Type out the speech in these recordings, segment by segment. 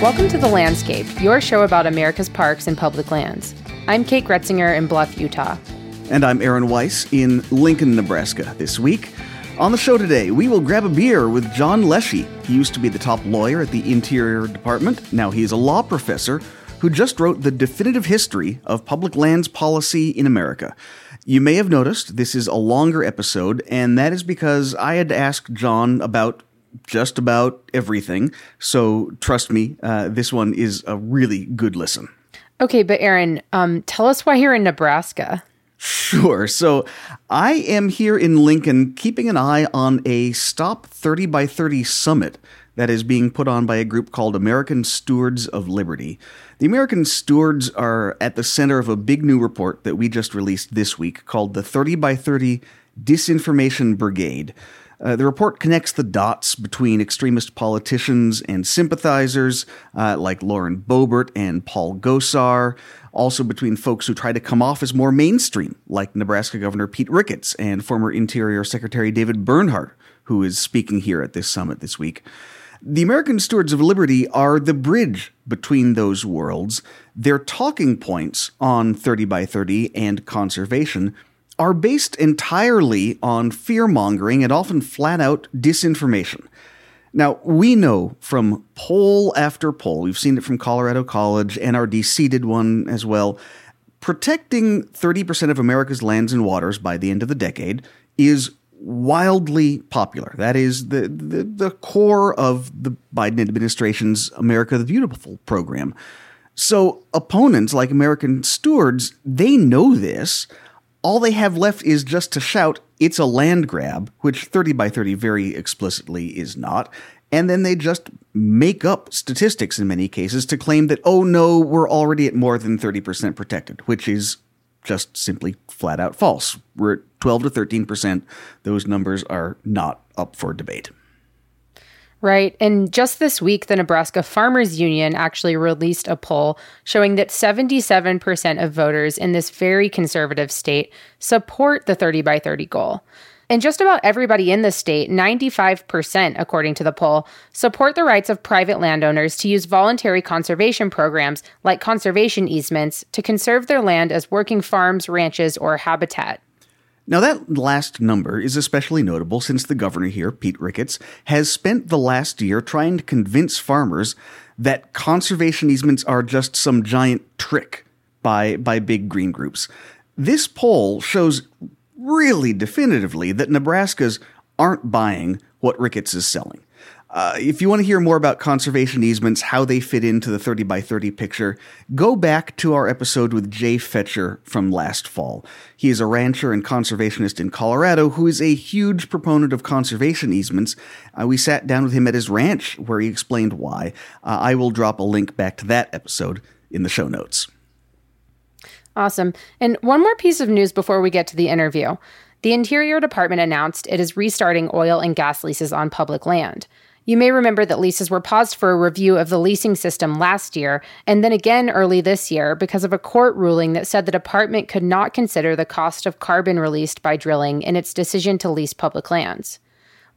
Welcome to The Landscape, your show about America's parks and public lands. I'm Kate Groetzinger in Bluff, Utah. And I'm Aaron Weiss in Lincoln, Nebraska. This week, on the show today, we will grab a beer with John Leshy. He used to be the top lawyer at the Interior Department. Now he is a law professor who just wrote the definitive history of public lands policy in America. You may have noticed this is a longer episode, and that is because I had to ask John about just about everything. So trust me, uh, this one is a really good listen. Okay, but Aaron, um, tell us why you're in Nebraska. Sure. So I am here in Lincoln keeping an eye on a Stop 30 by 30 summit that is being put on by a group called American Stewards of Liberty. The American Stewards are at the center of a big new report that we just released this week called the 30 by 30 Disinformation Brigade. Uh, the report connects the dots between extremist politicians and sympathizers uh, like Lauren Boebert and Paul Gosar, also between folks who try to come off as more mainstream, like Nebraska Governor Pete Ricketts and former Interior Secretary David Bernhardt, who is speaking here at this summit this week. The American Stewards of Liberty are the bridge between those worlds. Their talking points on 30 by 30 and conservation are based entirely on fear mongering and often flat out disinformation. Now, we know from poll after poll, we've seen it from Colorado College, and NRDC did one as well. Protecting 30% of America's lands and waters by the end of the decade is wildly popular. That is the, the, the core of the Biden administration's America the Beautiful program. So opponents like American stewards, they know this. All they have left is just to shout, it's a land grab, which 30 by 30 very explicitly is not. And then they just make up statistics in many cases to claim that, oh no, we're already at more than 30% protected, which is just simply flat out false. We're at 12 to 13%. Those numbers are not up for debate. Right. And just this week, the Nebraska Farmers Union actually released a poll showing that 77% of voters in this very conservative state support the 30 by 30 goal. And just about everybody in the state, 95%, according to the poll, support the rights of private landowners to use voluntary conservation programs like conservation easements to conserve their land as working farms, ranches, or habitat. Now, that last number is especially notable since the governor here, Pete Ricketts, has spent the last year trying to convince farmers that conservation easements are just some giant trick by, by big green groups. This poll shows really definitively that Nebraska's aren't buying what Ricketts is selling. Uh, if you want to hear more about conservation easements, how they fit into the 30 by 30 picture, go back to our episode with Jay Fetcher from last fall. He is a rancher and conservationist in Colorado who is a huge proponent of conservation easements. Uh, we sat down with him at his ranch where he explained why. Uh, I will drop a link back to that episode in the show notes. Awesome. And one more piece of news before we get to the interview. The Interior Department announced it is restarting oil and gas leases on public land. You may remember that leases were paused for a review of the leasing system last year and then again early this year because of a court ruling that said the department could not consider the cost of carbon released by drilling in its decision to lease public lands.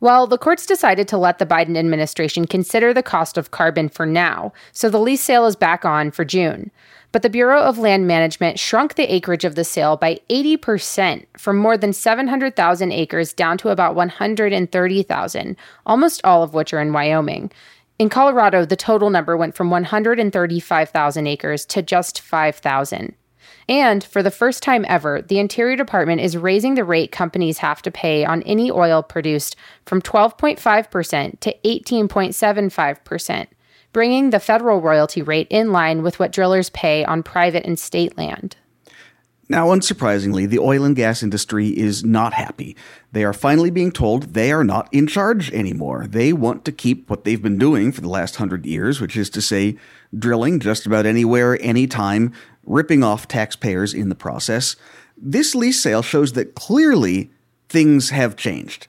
Well, the courts decided to let the Biden administration consider the cost of carbon for now, so the lease sale is back on for June but the Bureau of Land Management shrunk the acreage of the sale by 80% from more than 700,000 acres down to about 130,000, almost all of which are in Wyoming. In Colorado, the total number went from 135,000 acres to just 5,000. And for the first time ever, the Interior Department is raising the rate companies have to pay on any oil produced from 12.5% to 18.75% bringing the federal royalty rate in line with what drillers pay on private and state land. Now, unsurprisingly, the oil and gas industry is not happy. They are finally being told they are not in charge anymore. They want to keep what they've been doing for the last hundred years, which is to say, drilling just about anywhere, anytime, ripping off taxpayers in the process. This lease sale shows that clearly things have changed.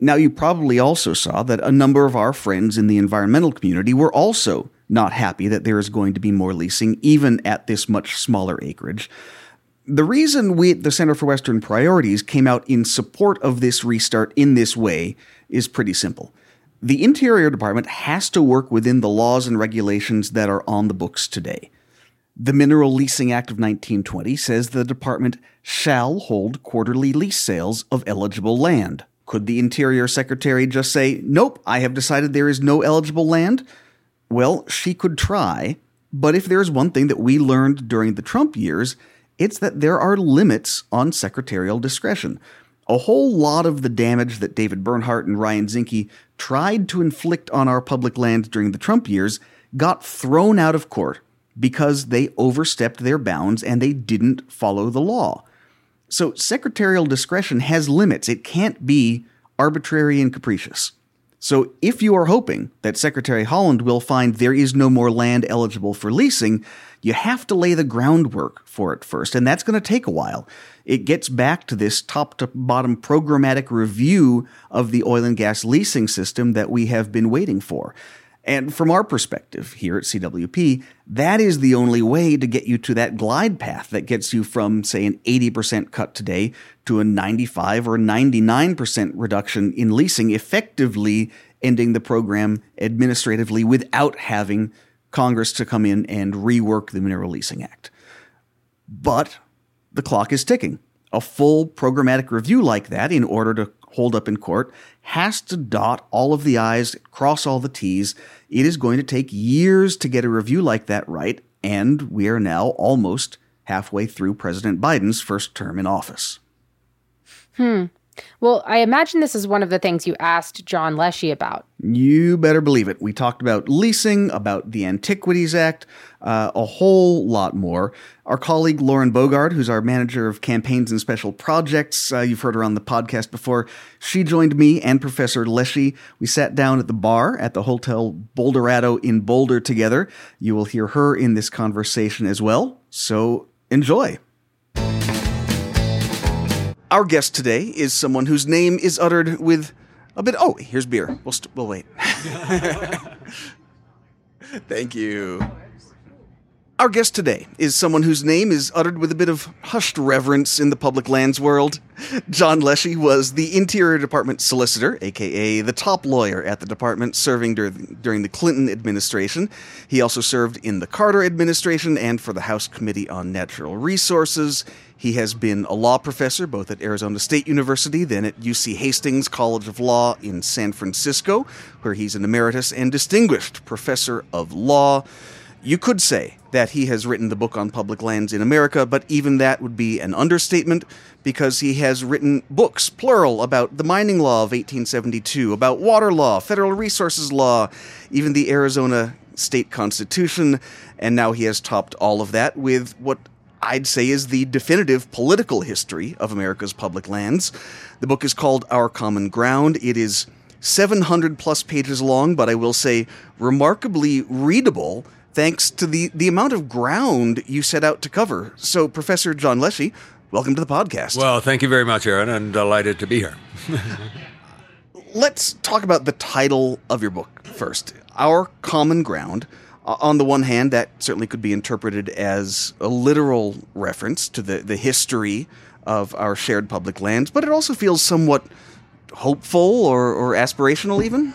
Now, you probably also saw that a number of our friends in the environmental community were also not happy that there is going to be more leasing, even at this much smaller acreage. The reason we at the Center for Western Priorities came out in support of this restart in this way is pretty simple. The Interior Department has to work within the laws and regulations that are on the books today. The Mineral Leasing Act of 1920 says the department shall hold quarterly lease sales of eligible land. Could the Interior Secretary just say, Nope, I have decided there is no eligible land? Well, she could try, but if there's one thing that we learned during the Trump years, it's that there are limits on secretarial discretion. A whole lot of the damage that David Bernhardt and Ryan Zinke tried to inflict on our public land during the Trump years got thrown out of court because they overstepped their bounds and they didn't follow the law. So, secretarial discretion has limits. It can't be arbitrary and capricious. So, if you are hoping that Secretary Haaland will find there is no more land eligible for leasing, you have to lay the groundwork for it first, and that's going to take a while. It gets back to this top to bottom programmatic review of the oil and gas leasing system that we have been waiting for. And from our perspective here at CWP, that is the only way to get you to that glide path that gets you from, say, an 80% cut today to a 95 or 99% reduction in leasing, effectively ending the program administratively without having Congress to come in and rework the Mineral Leasing Act. But the clock is ticking. A full programmatic review like that, in order to hold up in court, has to dot all of the I's, cross all the T's. It is going to take years to get a review like that right, and we are now almost halfway through President Biden's first term in office. Hmm. Well, I imagine this is one of the things you asked John Leshy about. You better believe it. We talked about leasing, about the Antiquities Act, uh, a whole lot more. Our colleague Lauren Bogard, who's our manager of campaigns and special projects, uh, you've heard her on the podcast before, she joined me and Professor Leshy. We sat down at the bar at the Hotel Boulderado in Boulder together. You will hear her in this conversation as well. So enjoy. Our guest today is someone whose name is uttered with a bit. Oh, here's beer. We'll, st- we'll wait. Thank you. Our guest today is someone whose name is uttered with a bit of hushed reverence in the public lands world. John Leshy was the Interior Department solicitor, aka the top lawyer at the department, serving dur- during the Clinton administration. He also served in the Carter administration and for the House Committee on Natural Resources. He has been a law professor both at Arizona State University, then at UC Hastings College of Law in San Francisco, where he's an emeritus and distinguished professor of law. You could say that he has written the book on public lands in America, but even that would be an understatement because he has written books, plural, about the mining law of 1872, about water law, federal resources law, even the Arizona state constitution, and now he has topped all of that with what I'd say is the definitive political history of America's public lands. The book is called Our Common Ground. It is 700 plus pages long, but I will say remarkably readable thanks to the, the amount of ground you set out to cover. So, Professor John Leshy, welcome to the podcast. Well, thank you very much, Aaron. I'm delighted to be here. Let's talk about the title of your book first Our Common Ground. On the one hand, that certainly could be interpreted as a literal reference to the, the history of our shared public lands, but it also feels somewhat hopeful or, or aspirational, even.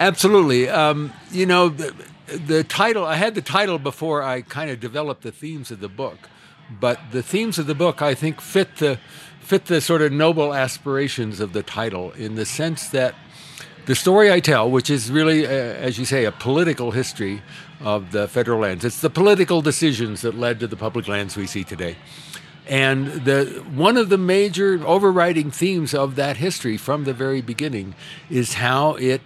Absolutely. Um, you know, the, title, I had the title before I kind of developed the themes of the book, but the themes of the book, I think, fit the, fit the sort of noble aspirations of the title in the sense that the story I tell, which is really, uh, as you say, a political history of the federal lands, it's the political decisions that led to the public lands we see today. And the, one of the major overriding themes of that history from the very beginning is how it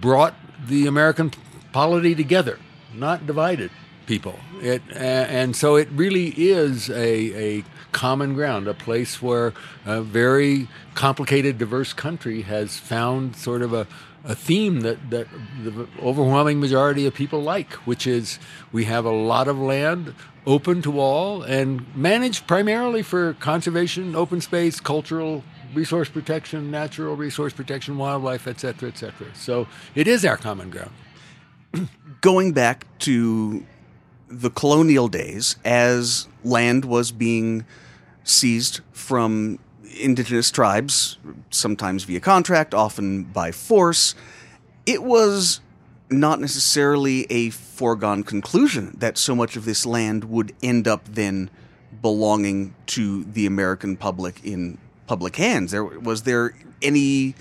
brought the American polity together, not divided people. It, and so it really is a, a common ground, a place where a very complicated, diverse country has found sort of a, a theme that, that the overwhelming majority of people like, which is we have a lot of land open to all and managed primarily for conservation, open space, cultural resource protection, natural resource protection, wildlife, etc., etc. So it is our common ground. Going back to the colonial days, as land was being seized from indigenous tribes, sometimes via contract, often by force, it was not necessarily a foregone conclusion that so much of this land would end up then belonging to the American public in public hands. There was there any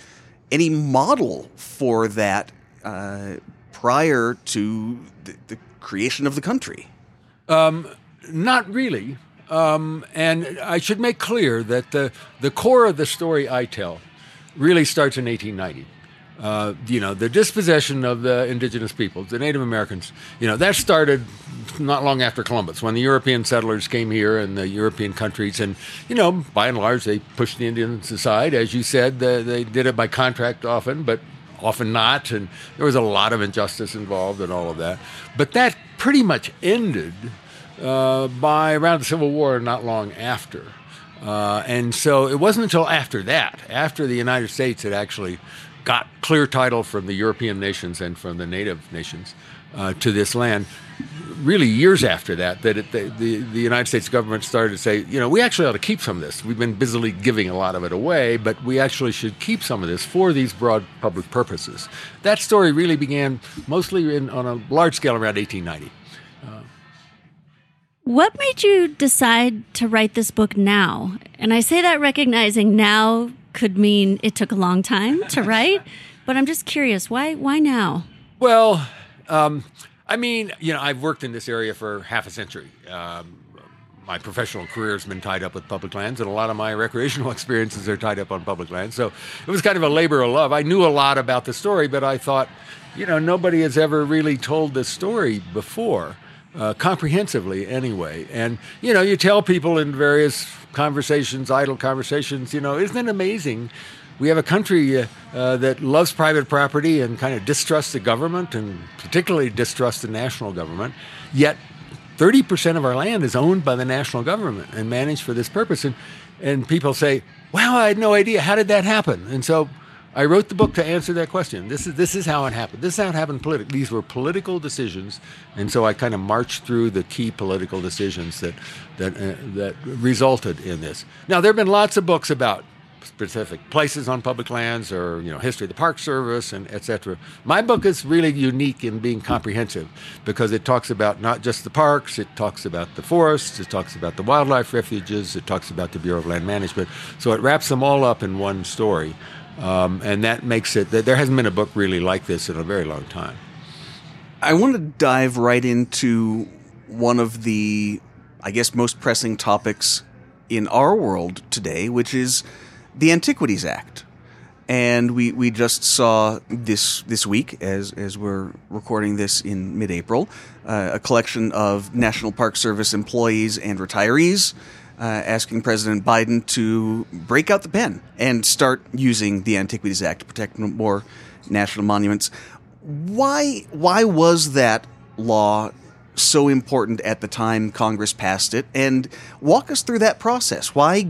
any model for that uh, prior to the, the, creation of the country? Um, not really. Um, and I should make clear that the the core of the story I tell really starts in 1890 uh, you know, the dispossession of the indigenous peoples, the Native Americans, you know, that started not long after Columbus, when the European settlers came here and the European countries, and you know, by and large, they pushed the Indians aside. As you said, the, they did it by contract often, but often not, and there was a lot of injustice involved and all of that. But that pretty much ended uh, by around the Civil War, not long after. Uh, and so it wasn't until after that, after the United States had actually got clear title from the European nations and from the native nations uh, to this land. Really, years after that, that it, the, the, the United States government started to say, you know, we actually ought to keep some of this. We've been busily giving a lot of it away, but we actually should keep some of this for these broad public purposes. That story really began mostly in, on a large scale around 1890. Uh, what made you decide to write this book now? And I say that recognizing now could mean it took a long time to write. but I'm just curious, why why now? Well, um, I mean, you know, I've worked in this area for half a century. Um, my professional career has been tied up with public lands, and a lot of my recreational experiences are tied up on public lands. So it was kind of a labor of love. I knew a lot about the story, but I thought, you know, nobody has ever really told this story before. Uh, comprehensively anyway. And you know, you tell people in various conversations, idle conversations, you know, isn't it amazing? We have a country uh, uh, that loves private property and kind of distrusts the government and particularly distrusts the national government. Yet 30% of our land is owned by the national government and managed for this purpose. And, and people say, wow, I had no idea. How did that happen? And so I wrote the book to answer that question. This is this is how it happened. This is how it happened politically. These were political decisions, and so I kind of marched through the key political decisions that that uh, that resulted in this. Now there have been lots of books about specific places on public lands or you know history of the park service and etc my book is really unique in being comprehensive because it talks about not just the parks it talks about the forests it talks about the wildlife refuges it talks about the bureau of land management so it wraps them all up in one story um, and that makes it that there hasn't been a book really like this in a very long time. I want to dive right into one of the, I guess, most pressing topics in our world today, which is the Antiquities Act. And we, we just saw this this week, as as we're recording this in mid April, uh, a collection of National Park Service employees and retirees uh, asking President Biden to break out the pen and start using the Antiquities Act to protect more national monuments. Why why was that law so important at the time Congress passed it? And walk us through that process. Why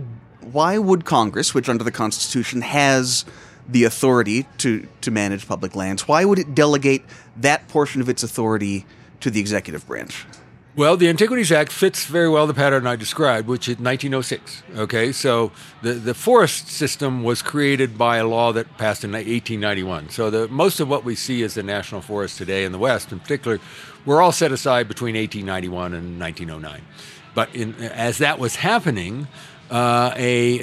why would Congress, which under the Constitution has the authority to, to manage public lands, why would it delegate that portion of its authority to the executive branch? Well, the Antiquities Act fits very well the pattern I described, which is 1906. Okay, so the, the forest system was created by a law that passed in 1891. So the, most of what we see as the national forest today in the West, in particular, were all set aside between 1891 and 1909. But in, as that was happening, uh, a,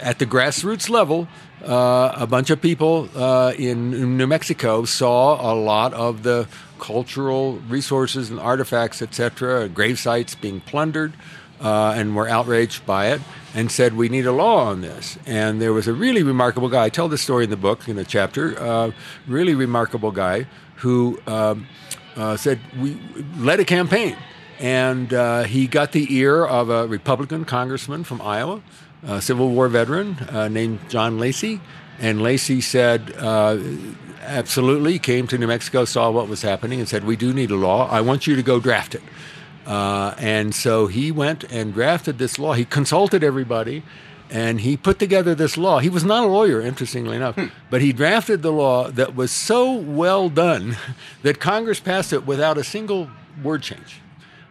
at the grassroots level, uh, a bunch of people uh, in New Mexico saw a lot of the cultural resources and artifacts, etc., grave sites being plundered, uh, and were outraged by it, and said, "We need a law on this." And there was a really remarkable guy. I tell this story in the book in a chapter. Uh, really remarkable guy who um, uh, said, "We led a campaign." And uh, he got the ear of a Republican congressman from Iowa, a Civil War veteran uh, named John Lacey. And Lacey said, uh, absolutely came to New Mexico, saw what was happening, and said, "We do need a law. I want you to go draft it." Uh, and so he went and drafted this law. He consulted everybody, and he put together this law. He was not a lawyer, interestingly enough, hmm. but he drafted the law that was so well done that Congress passed it without a single word change.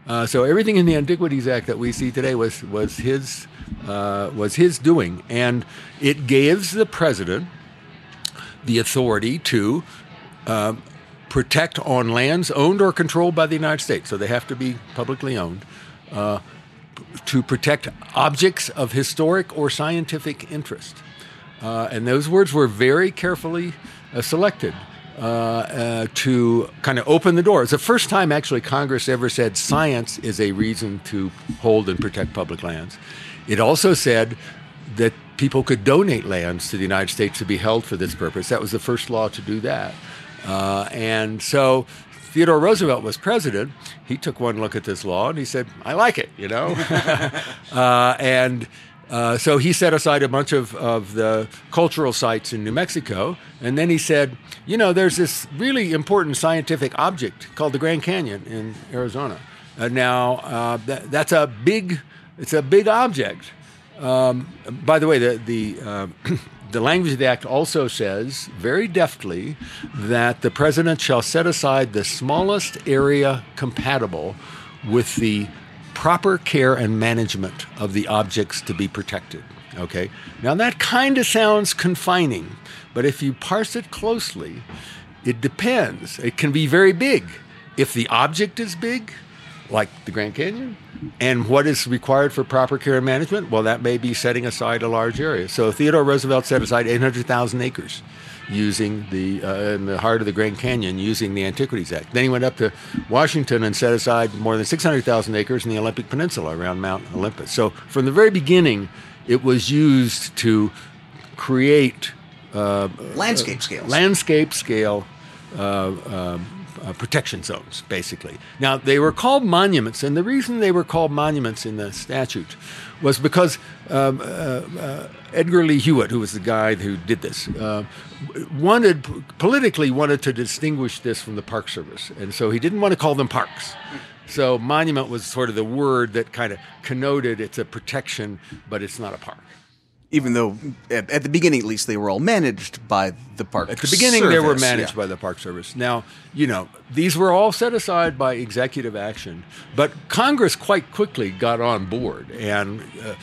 Uh, so everything in the Antiquities Act that we see today was was his uh, was his doing, and it gives the president the authority to uh, protect on lands owned or controlled by the United States, so they have to be publicly owned, uh, to protect objects of historic or scientific interest. Uh, and those words were very carefully uh, selected. Uh, uh, to kind of open the door. It's the first time actually Congress ever said science is a reason to hold and protect public lands. It also said that people could donate lands to the United States to be held for this purpose. That was the first law to do that. Uh, and so Theodore Roosevelt was president. He took one look at this law and he said, I like it, you know? uh, and uh, so he set aside a bunch of, of the cultural sites in New Mexico. And then he said, you know, there's this really important scientific object called the Grand Canyon in Arizona. Uh, now, uh, that, that's a big, it's a big object. Um, by the way, the, the uh, the language of the act also says very deftly that the president shall set aside the smallest area compatible with the proper care and management of the objects to be protected. Okay? Now that kind of sounds confining, but if you parse it closely, it depends. It can be very big. If the object is big, like the Grand Canyon, and what is required for proper care and management? Well, that may be setting aside a large area. So Theodore Roosevelt set aside 800,000 acres using the uh, in the heart of the Grand Canyon using the Antiquities Act. Then he went up to Washington and set aside more than 600,000 acres in the Olympic Peninsula around Mount Olympus. So from the very beginning, it was used to create uh, landscape scale, landscape scale. Uh, um, uh, protection zones, basically. Now, they were called monuments, and the reason they were called monuments in the statute was because um, uh, uh, Edgar Lee Hewett, who was the guy who did this, uh, wanted politically wanted to distinguish this from the Park Service, and so he didn't want to call them parks. So, monument was sort of the word that kind of connoted it's a protection, but it's not a park even though at, at, the beginning at least they were all managed by the park at the beginning service, they were managed yeah. by the park service. Now you know these were all set aside by executive action but congress quite quickly got on board. And uh,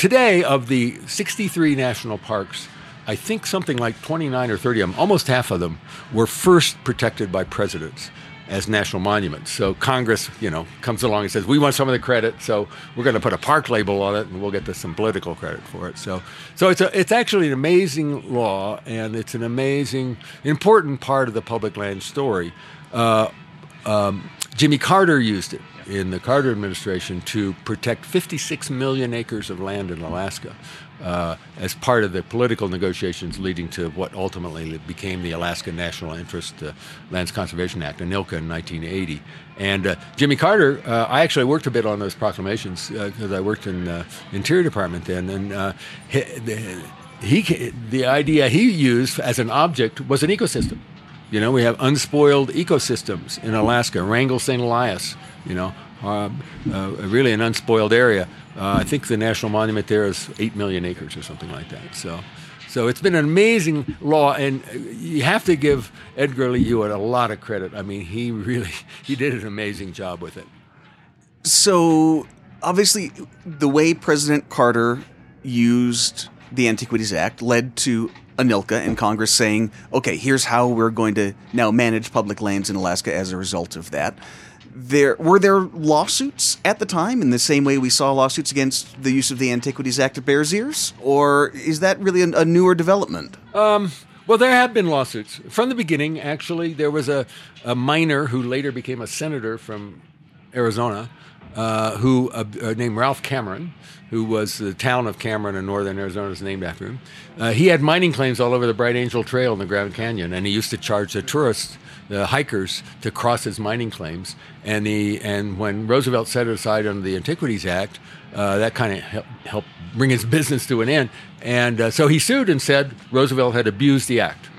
today of the 63 national parks i think something like 29 or 30 of them almost half of them were first protected by presidents as national monuments. So Congress, you know, comes along and says, we want some of the credit, so we're going to put a park label on it, and we'll get some political credit for it. So, so it's a, it's actually an amazing law, and it's an amazing, important part of the public land story. Uh, um, Jimmy Carter used it in the Carter administration to protect 56 million acres of land in Alaska uh, as part of the political negotiations leading to what ultimately became the Alaska National Interest uh, Lands Conservation Act, ANILCA, in 1980. And uh, Jimmy Carter, uh, I actually worked a bit on those proclamations because uh, I worked in the Interior Department then, and he, he, the idea he used as an object was an ecosystem. You know, we have unspoiled ecosystems in Alaska, Wrangell St. Elias, you know, uh, uh, really an unspoiled area. Uh, I think the national monument there is eight million acres or something like that. So, so it's been an amazing law, and you have to give Edgar Lee Hewett a lot of credit. I mean, he really he did an amazing job with it. So, obviously, the way President Carter used the Antiquities Act led to ANILCA and Congress saying, okay, here's how we're going to now manage public lands in Alaska as a result of that there were there lawsuits at the time in the same way we saw lawsuits against the use of the Antiquities Act at Bears Ears, or is that really a, a newer development? Um, well, there have been lawsuits from the beginning. Actually, there was a, a miner who later became a senator from Arizona, uh, who uh, uh, named Ralph Cameron, who was the town of Cameron in northern Arizona is named after him. Uh, he had mining claims all over the Bright Angel Trail in the Grand Canyon, and he used to charge the tourists the hikers to cross his mining claims. And the and when Roosevelt set it aside under the Antiquities Act, uh, that kind of helped, helped bring his business to an end. And uh, so he sued and said Roosevelt had abused the act.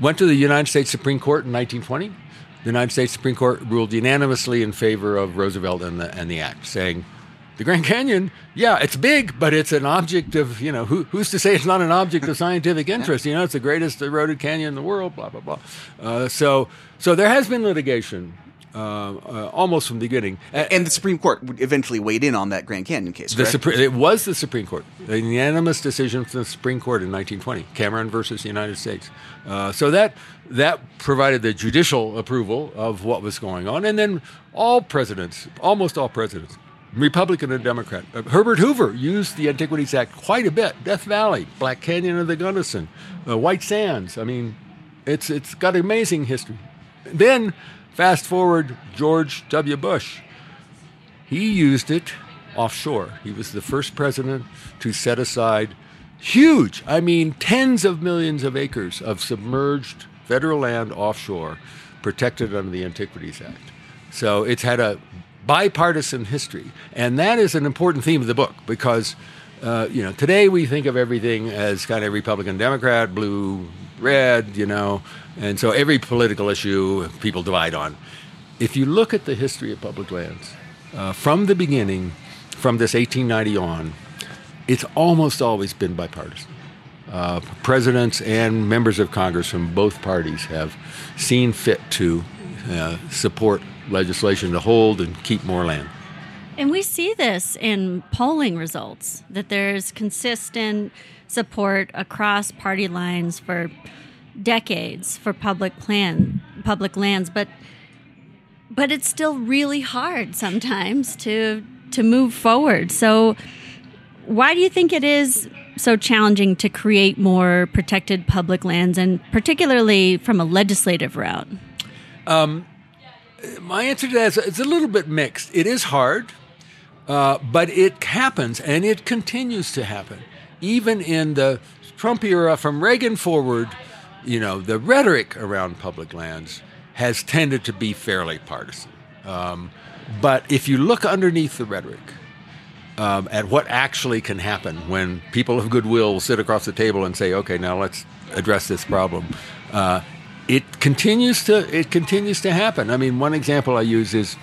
Went to the United States Supreme Court in 1920. The United States Supreme Court ruled unanimously in favor of Roosevelt and the, and the act, saying the Grand Canyon, yeah, it's big, but it's an object of, you know, who, who's to say it's not an object of scientific interest? You know, it's the greatest eroded canyon in the world, blah, blah, blah. Uh, so, so there has been litigation uh, uh, almost from the beginning. And the Supreme Court would eventually weighed in on that Grand Canyon case. The Supre- it was the Supreme Court, a unanimous decision from the Supreme Court in 1920, Cameron versus the United States. Uh, so that that provided the judicial approval of what was going on, and then all presidents, almost all presidents, Republican and Democrat. Uh, Herbert Hoover used the Antiquities Act quite a bit. Death Valley, Black Canyon of the Gunnison, uh, White Sands. I mean, it's it's got amazing history. Then Fast forward George W. Bush. He used it offshore. He was the first president to set aside huge, I mean, tens of millions of acres of submerged federal land offshore protected under the Antiquities Act. So it's had a bipartisan history. And that is an important theme of the book because, uh, you know, today we think of everything as kind of Republican, Democrat, blue, red, you know, and so every political issue people divide on. If you look at the history of public lands, uh, from the beginning, from this 1890 on, it's almost always been bipartisan. Uh, presidents and members of Congress from both parties have seen fit to uh, support legislation to hold and keep more land. And we see this in polling results that there's consistent support across party lines for decades for public plan public lands but but it's still really hard sometimes to to move forward. So why do you think it is so challenging to create more protected public lands and particularly from a legislative route? Um, my answer to that is it's a little bit mixed. It is hard uh, but it happens and it continues to happen even in the trump era from reagan forward you know, the rhetoric around public lands has tended to be fairly partisan. Um, but if you look underneath the rhetoric um, at what actually can happen when people of goodwill sit across the table and say, "Okay, now let's address this problem," uh, it continues to it continues to happen. I mean, one example I use is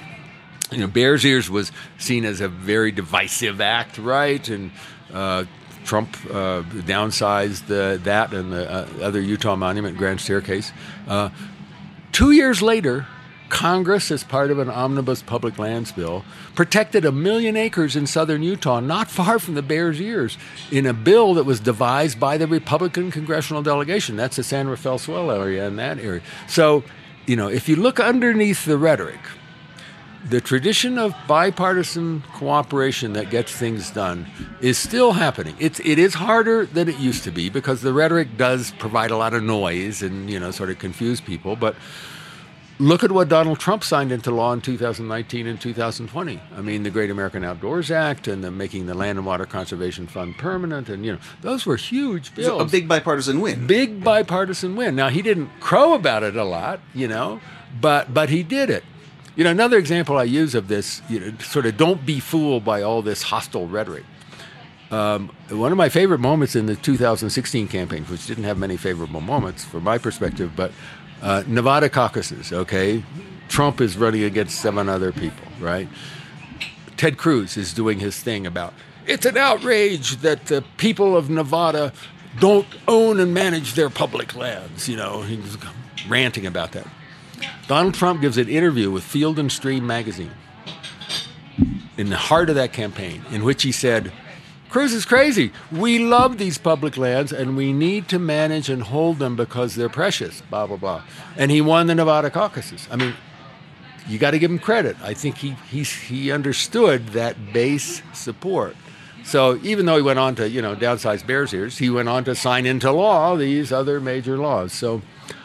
you know, Bears Ears was seen as a very divisive act, right? And uh, Trump uh, downsized that and the uh, other Utah monument, Grand Staircase. Uh, two years later, Congress, as part of an omnibus public lands bill, protected a million acres in southern Utah, not far from the Bears Ears, in a bill that was devised by the Republican congressional delegation. That's the San Rafael Swell area in that area. So, you know, if you look underneath the rhetoric, the tradition of bipartisan cooperation that gets things done is still happening. It's it is harder than it used to be because the rhetoric does provide a lot of noise and you know sort of confuse people. But look at what Donald Trump signed into law in 2019 and 2020. I mean, the Great American Outdoors Act and the making the Land and Water Conservation Fund permanent, and you know those were huge bills. a big bipartisan win. Big bipartisan win. Now he didn't crow about it a lot, you know, but but he did it. You know, another example I use of this, you know, sort of don't be fooled by all this hostile rhetoric. Um, one of my favorite moments in the 2016 campaign, which didn't have many favorable moments from my perspective, but uh, Nevada caucuses, okay? Trump is running against seven other people, right? Ted Cruz is doing his thing about it's an outrage that the people of Nevada don't own and manage their public lands. You know, he's ranting about that. Donald Trump gives an interview with Field and Stream magazine in the heart of that campaign, in which he said, Cruz is crazy. We love these public lands and we need to manage and hold them because they're precious, blah, blah, blah. And he won the Nevada caucuses. I mean, you got to give him credit. I think he, he, he understood that base support. So even though he went on to, you know, downsize Bears ears, he went on to sign into law these other major laws. So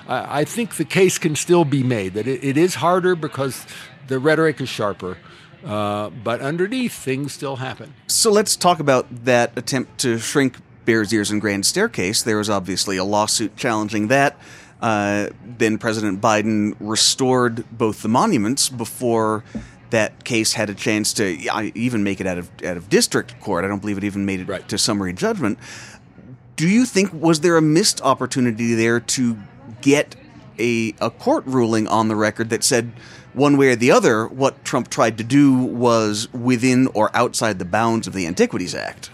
I think the case can still be made that it, it is harder because the rhetoric is sharper. Uh, but underneath, things still happen. So let's talk about that attempt to shrink Bears Ears and Grand Staircase. There was obviously a lawsuit challenging that. Uh, then President Biden restored both the monuments before that case had a chance to even make it out of out of district court. I don't believe it even made it right. to summary judgment. Do you think was there a missed opportunity there to get a, a court ruling on the record that said one way or the other what Trump tried to do was within or outside the bounds of the Antiquities Act.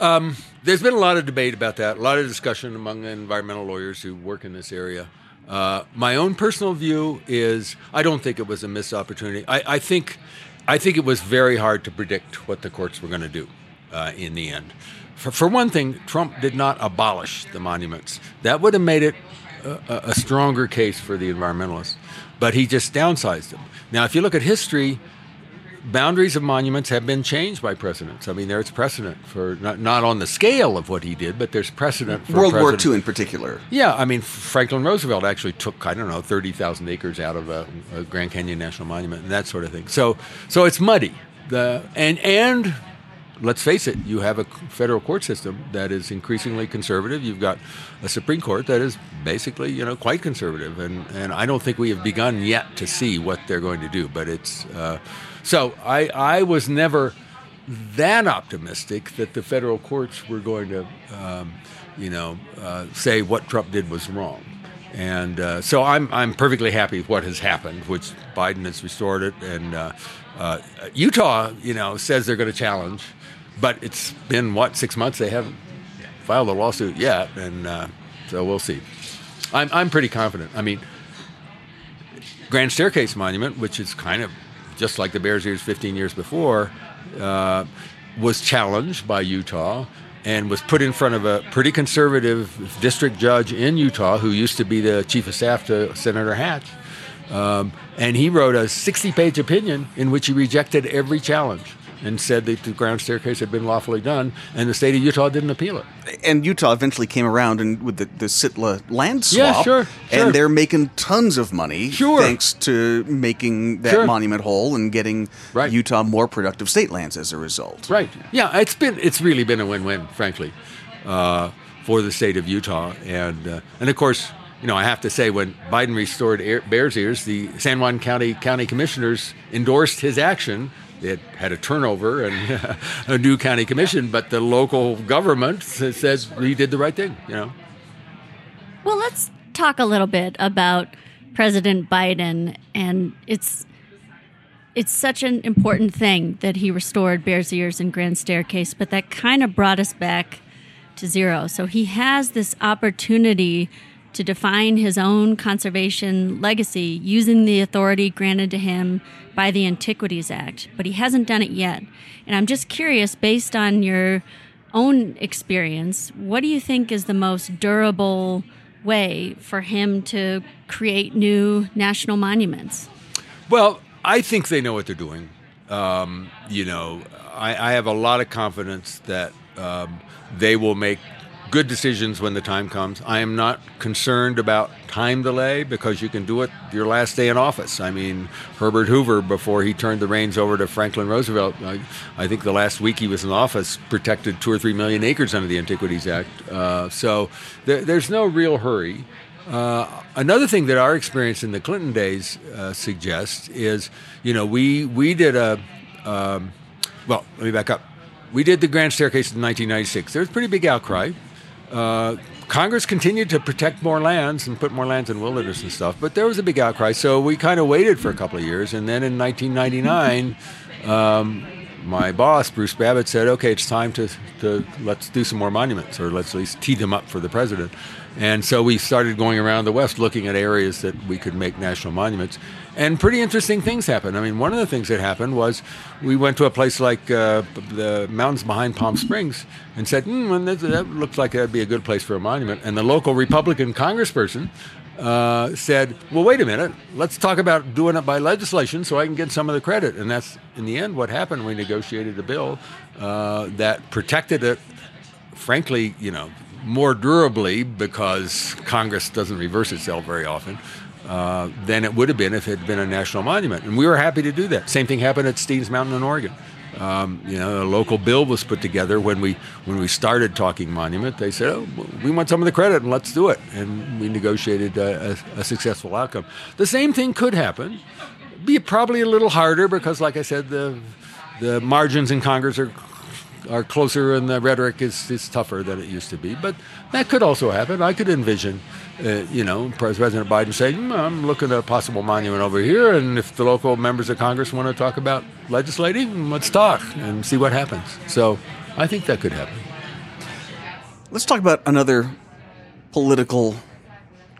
Um, there's been a lot of debate about that, a lot of discussion among environmental lawyers who work in this area. Uh, my own personal view is I don't think it was a missed opportunity. I, I think I think it was very hard to predict what the courts were going to do uh, in the end. For, for one thing, Trump did not abolish the monuments. That would have made it a, a stronger case for the environmentalists, but he just downsized them. Now, if you look at history, boundaries of monuments have been changed by presidents. I mean, there's precedent for not, not on the scale of what he did, but there's precedent for World War II in particular. yeah, I mean Franklin Roosevelt actually took I don't know thirty thousand acres out of a, a Grand Canyon National Monument and that sort of thing. So so it's muddy. The and and let's face it, you have a federal court system that is increasingly conservative. You've got a Supreme Court that is basically you know quite conservative, and and I don't think we have begun yet to see what they're going to do. But it's uh, so I I was never that optimistic that the federal courts were going to, um, you know, uh, say what Trump did was wrong. And uh, so I'm, I'm perfectly happy with what has happened, which Biden has restored it. And uh, uh, Utah, you know, says they're going to challenge, but it's been, what, six months? They haven't filed a lawsuit yet. And uh, so we'll see. I'm, I'm pretty confident. I mean, Grand Staircase Monument, which is kind of just like the Bears Ears 15 years before, uh, was challenged by Utah and was put in front of a pretty conservative district judge in Utah who used to be the chief of staff to Senator Hatch. Um, and he wrote a 60 page opinion in which he rejected every challenge and said that the Grand Staircase had been lawfully done, and the state of Utah didn't appeal it. And Utah eventually came around and with the, the SITLA land swap. Yeah, sure, sure. And they're making tons of money Sure. thanks to making that Sure. monument whole and getting Right. Utah more productive state lands as a result. Right. Yeah, it's been it's really been a win-win, frankly, uh, for the state of Utah, and uh, and of course, you know, I have to say, when Biden restored Air, Bears Ears, the San Juan County county commissioners endorsed his action. It had a turnover and a new county commission, but the local government says he did the right thing. You know. Well, let's talk a little bit about President Biden and it's it's such an important thing that he restored Bears Ears and Grand Staircase, but that kind of brought us back to zero. So he has this opportunity to define his own conservation legacy using the authority granted to him by the Antiquities Act, but he hasn't done it yet. And I'm just curious, based on your own experience, what do you think is the most durable way for him to create new national monuments? Well, I think they know what they're doing. Um, you know, I, I have a lot of confidence that um, they will make good decisions when the time comes. I am not concerned about time delay because you can do it your last day in office. I mean, Herbert Hoover, before he turned the reins over to Franklin Roosevelt, I, I think the last week he was in office protected two or three million acres under the Antiquities Act. Uh, so there, there's no real hurry. Uh, another thing that our experience in the Clinton days uh, suggests is, you know, we we did a, um, well, let me back up. We did the Grand Staircase in 1996. There was pretty big outcry. Uh, Congress continued to protect more lands and put more lands in wilderness and stuff, but there was a big outcry. So we kind of waited for a couple of years, and then in 1999, um, my boss Bruce Babbitt said, "Okay, it's time to, to let's do some more monuments, or let's at least tee them up for the president." And so we started going around the West looking at areas that we could make national monuments. And pretty interesting things happened. I mean, one of the things that happened was we went to a place like uh, the mountains behind Palm Springs and said, that, that looks like that'd be a good place for a monument. And the local Republican congressperson uh, said, well, wait a minute, let's talk about doing it by legislation so I can get some of the credit. And that's, in the end, what happened. We negotiated a bill uh, that protected it frankly, you know, more durably because Congress doesn't reverse itself very often uh, than it would have been if it had been a national monument. And we were happy to do that. Same thing happened at Steens Mountain in Oregon. Um, you know, a local bill was put together when we when we started talking monument. They said, "Oh, we want some of the credit, and let's do it." And we negotiated a, a, a successful outcome. The same thing could happen. Be probably a little harder because, like I said, the the margins in Congress are are closer and the rhetoric is, is tougher than it used to be. But that could also happen. I could envision, uh, you know, President Biden saying, "Hmm, I'm looking at a possible monument over here, and if the local members of Congress want to talk about legislating, let's talk and see what happens. So I think that could happen. Let's talk about another political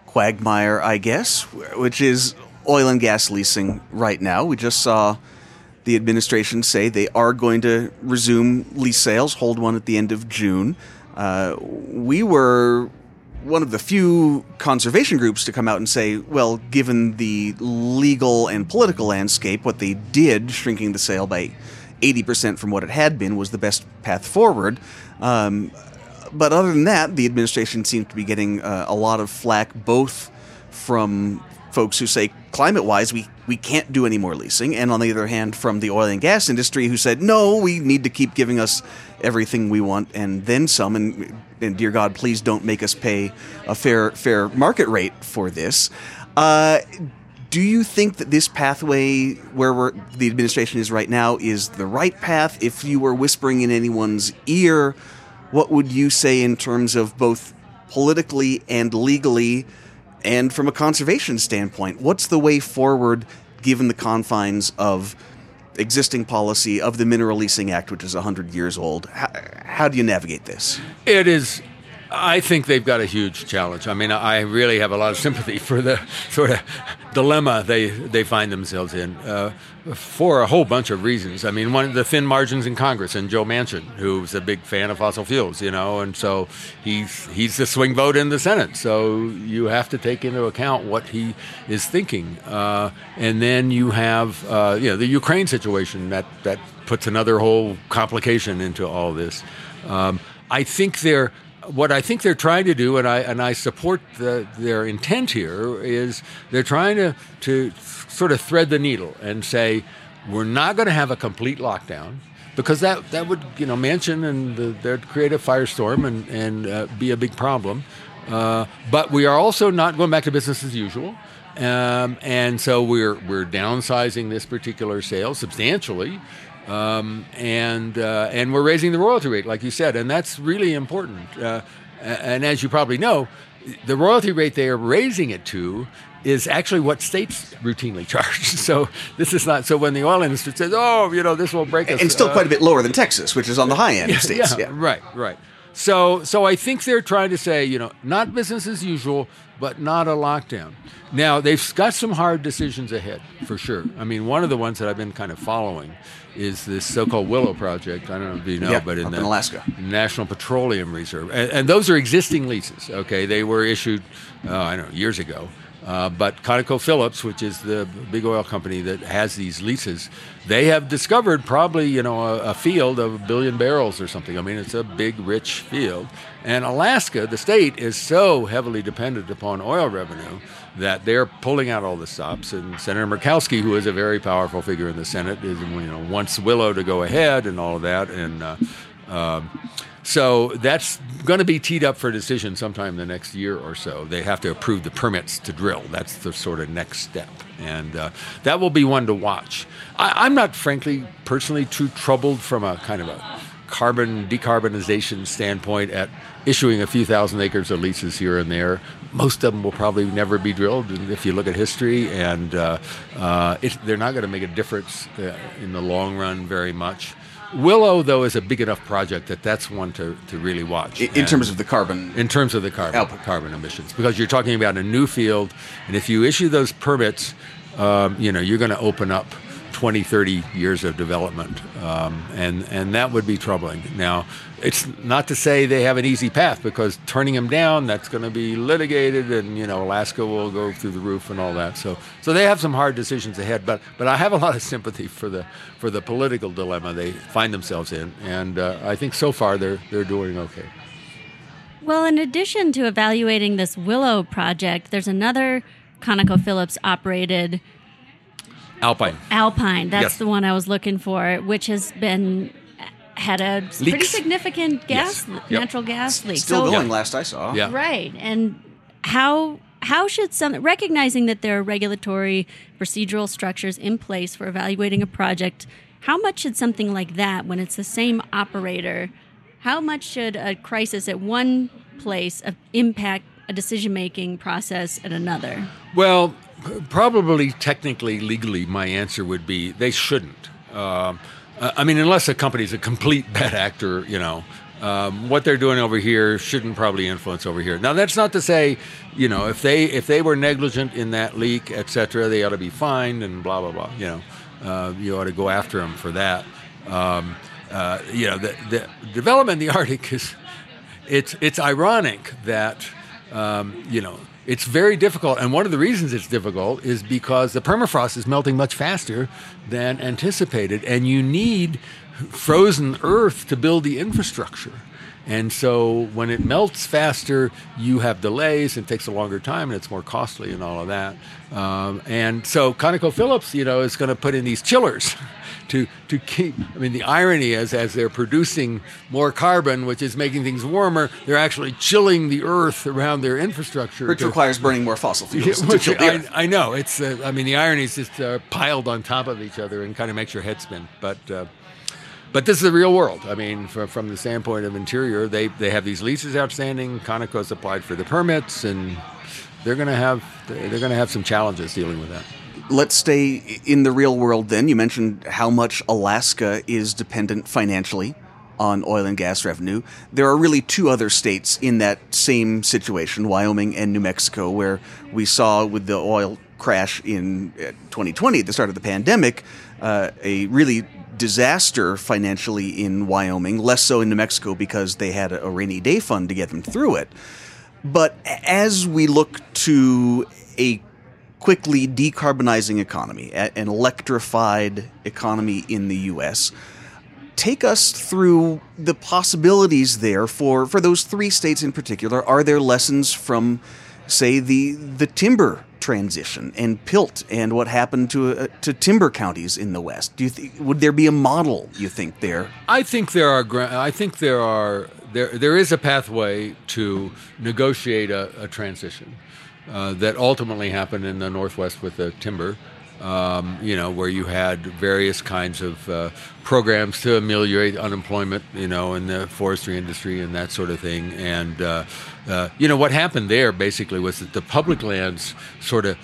quagmire, I guess, which is oil and gas leasing right now. We just saw the administration say they are going to resume lease sales, hold one at the end of June. Uh, we were one of the few conservation groups to come out and say, well, given the legal and political landscape, what they did, shrinking the sale by 80% from what it had been, was the best path forward. Um, but other than that, the administration seems to be getting uh, a lot of flack, both from folks who say climate wise we, we can't do any more leasing. And on the other hand from the oil and gas industry who said no we need to keep giving us everything we want and then some and, and dear god please don't make us pay a fair fair market rate for this. Uh, do you think that this pathway where the administration is right now is the right path? If you were whispering in anyone's ear what would you say in terms of both politically and legally and from a conservation standpoint, what's the way forward given the confines of existing policy of the Mineral Leasing Act, which is 100 years old? How, how do you navigate this? It is I think they've got a huge challenge. I mean, I really have a lot of sympathy for the sort of dilemma they, they find themselves in uh, for a whole bunch of reasons. I mean, one of the thin margins in Congress and Joe Manchin, who's a big fan of fossil fuels, you know, and so he's he's the swing vote in the Senate. So you have to take into account what he is thinking, uh, and then you have uh, you know the Ukraine situation that that puts another whole complication into all this. Um, I think they're what I think they're trying to do, and I and I support the, their intent here, is they're trying to to sort of thread the needle and say we're not going to have a complete lockdown because that that would you know Manchin and the, they'd create a firestorm and and uh, be a big problem. Uh, but we are also not going back to business as usual. Um, and so we're we're downsizing this particular sale substantially, um, and uh, and we're raising the royalty rate, like you said, and that's really important. Uh, and as you probably know, the royalty rate they are raising it to is actually what states routinely charge. So this is not so when the oil industry says, "Oh, you know, this will break us," and still uh, quite a bit lower than Texas, which is on the high end yeah, of states. Yeah, yeah, right, right. So, so I think they're trying to say, you know, not business as usual, but not a lockdown. Now they've got some hard decisions ahead for sure. I mean, one of the ones that I've been kind of following is this so-called Willow Project. I don't know if you know, yeah, but in, the in Alaska National Petroleum Reserve, and, and, those are existing leases. Okay, they were issued, uh, I don't know, years ago. Uh, but ConocoPhillips, which is the big oil company that has these leases, they have discovered probably you know a, a, field of a billion barrels or something. I mean, it's a big, rich field. And Alaska, the state, is so heavily dependent upon oil revenue that they're pulling out all the stops. And Senator Murkowski, who is a very powerful figure in the Senate, is you know wants Willow to go ahead and all of that. And uh, uh, so that's going to be teed up for a decision sometime in the next year or so. They have to approve the permits to drill. That's the sort of next step. And uh, that will be one to watch. I, I'm not, frankly, personally too troubled from a kind of a carbon decarbonization standpoint at issuing a few thousand acres of leases here and there. Most of them will probably never be drilled if you look at history, and uh, uh, they're not going to make a difference uh, in the long run very much. Willow, though, is a big enough project that that's one to, to really watch. In, terms of the carbon? In terms of the carbon, output. carbon emissions. Because you're talking about a new field, and if you issue those permits, um, you know, you're going to open up 20, 30 years of development. Um, and, and that would be troubling. Now, it's not to say they have an easy path because turning them down, that's going to be litigated and, you know, Alaska will go through the roof and all that. So, so they have some hard decisions ahead. But, but I have a lot of sympathy for the, for the political dilemma they find themselves in. And uh, I think so far they're, they're doing okay. Well, in addition to evaluating this Willow project, there's another ConocoPhillips operated Alpine. Alpine. That's yes. the one I was looking for, which has been had a Leaks. pretty significant gas, yes. yep. natural gas leak. Still so, going, yeah. last I saw. Yeah. Right. And how how should some recognizing that there are regulatory procedural structures in place for evaluating a project? How much should something like that, when it's the same operator, how much should a crisis at one place impact a decision making process at another? Well, Probably, technically, legally, my answer would be they shouldn't. Uh, I mean, unless a company is a complete bad actor, you know, um, what they're doing over here shouldn't probably influence over here. Now, that's not to say, you know, if they if they were negligent in that leak, et cetera, they ought to be fined and blah blah blah. You know, uh, you ought to go after them for that. Um, uh, you know, the, the development in the Arctic is it's it's ironic that um, you know it's very difficult, and one of the reasons it's difficult is because the permafrost is melting much faster than anticipated, and you need frozen Earth to build the infrastructure. And so when it melts faster, you have delays and takes a longer time and it's more costly and all of that. Um, and so ConocoPhillips, you know, is going to put in these chillers to, to keep. I mean, the irony is as they're producing more carbon, which is making things warmer, they're actually chilling the earth around their infrastructure. Which to- requires burning more fossil fuels. to which chill the I, Earth. I know it's. Uh, I mean, the irony is just uh, piled on top of each other and kind of makes your head spin. But uh, but this is the real world. I mean, from, from the standpoint of interior, they they have these leases outstanding. Conoco's applied for the permits, and they're going to have they're going to have some challenges dealing with that. Let's stay in the real world then. You mentioned how much Alaska is dependent financially on oil and gas revenue. There are really two other states in that same situation, Wyoming and New Mexico, where we saw with the oil crash in uh, 2020 at the start of the pandemic, uh, a really disaster financially in Wyoming, less so in New Mexico because they had a rainy day fund to get them through it. But as we look to a quickly decarbonizing economy, an electrified economy in the U.S., take us through the possibilities there for, for those three states in particular. Are there lessons from, say, the the timber transition and Pilt and what happened to uh, to timber counties in the West? Do you th- would there be a model you think there? I think there are. I think there are. There there is a pathway to negotiate a, a transition uh, that ultimately happened in the Northwest with the timber. Um, you know, where you had various kinds of uh, programs to ameliorate unemployment, you know, in the forestry industry and that sort of thing. And uh, uh, you know what happened there basically was that the public lands sort of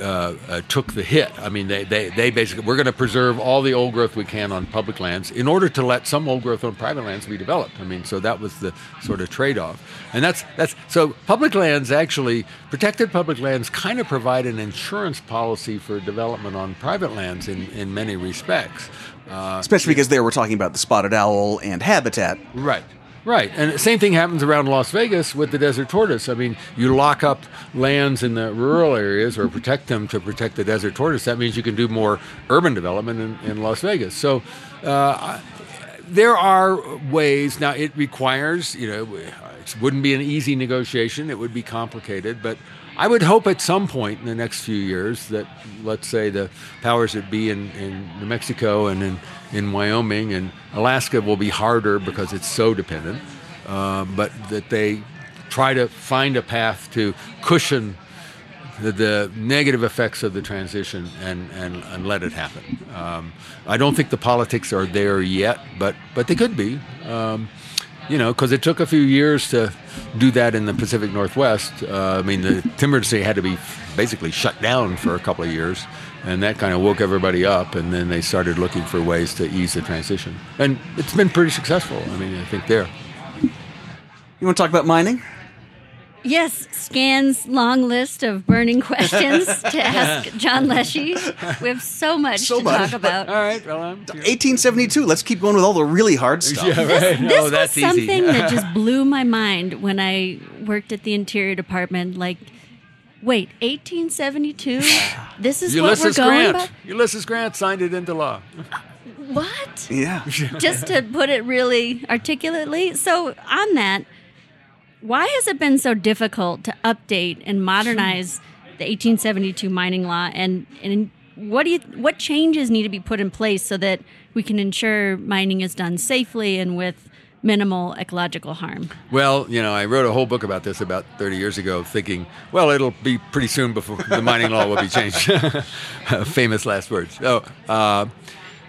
uh, uh, took the hit. I mean, they, they, they basically, we're going to preserve all the old growth we can on public lands in order to let some old growth on private lands be developed. I mean, so that was the sort of trade off. And that's, that's, so public lands actually, protected public lands kind of provide an insurance policy for development on private lands in, in many respects. Uh, Especially because there we're talking about the spotted owl and habitat. Right. Right. And the same thing happens around Las Vegas with the desert tortoise. I mean, you lock up lands in the rural areas or protect them to protect the desert tortoise. That means you can do more urban development in, in Las Vegas. So uh, there are ways. Now, it requires, you know, it wouldn't be an easy negotiation, it would be complicated, but I would hope at some point in the next few years that, let's say, the powers that be in, in New Mexico and in, in Wyoming and Alaska will be harder because it's so dependent, uh, but that they try to find a path to cushion the, the negative effects of the transition and, and, and let it happen. Um, I don't think the politics are there yet, but, but they could be. Um, you know, because it took a few years to do that in the Pacific Northwest. Uh, I mean, the timber industry had to be basically shut down for a couple of years, and that kind of woke everybody up. And then they started looking for ways to ease the transition, and it's been pretty successful. I mean, I think there. You want to talk about mining? Yes, Scan's long list of burning questions to ask John Leshy. We have so much So to much, talk about. All right, well, I'm, 1872. Let's keep going with all the really hard stuff. yeah, right. This oh, was something easy. that just blew my mind when I worked at the Interior Department. Like, wait, 1872? This is Ulysses what we're going Grant. by? Ulysses Grant signed it into law. Uh, what? Yeah. just to put it really articulately. So, on that, why has it been so difficult to update and modernize the 1872 mining law? And, and what do you what changes need to be put in place so that we can ensure mining is done safely and with minimal ecological harm? Well, you know, I wrote a whole book about this about 30 years ago, thinking, well, it'll be pretty soon before the mining law will be changed. Famous last words. So, uh,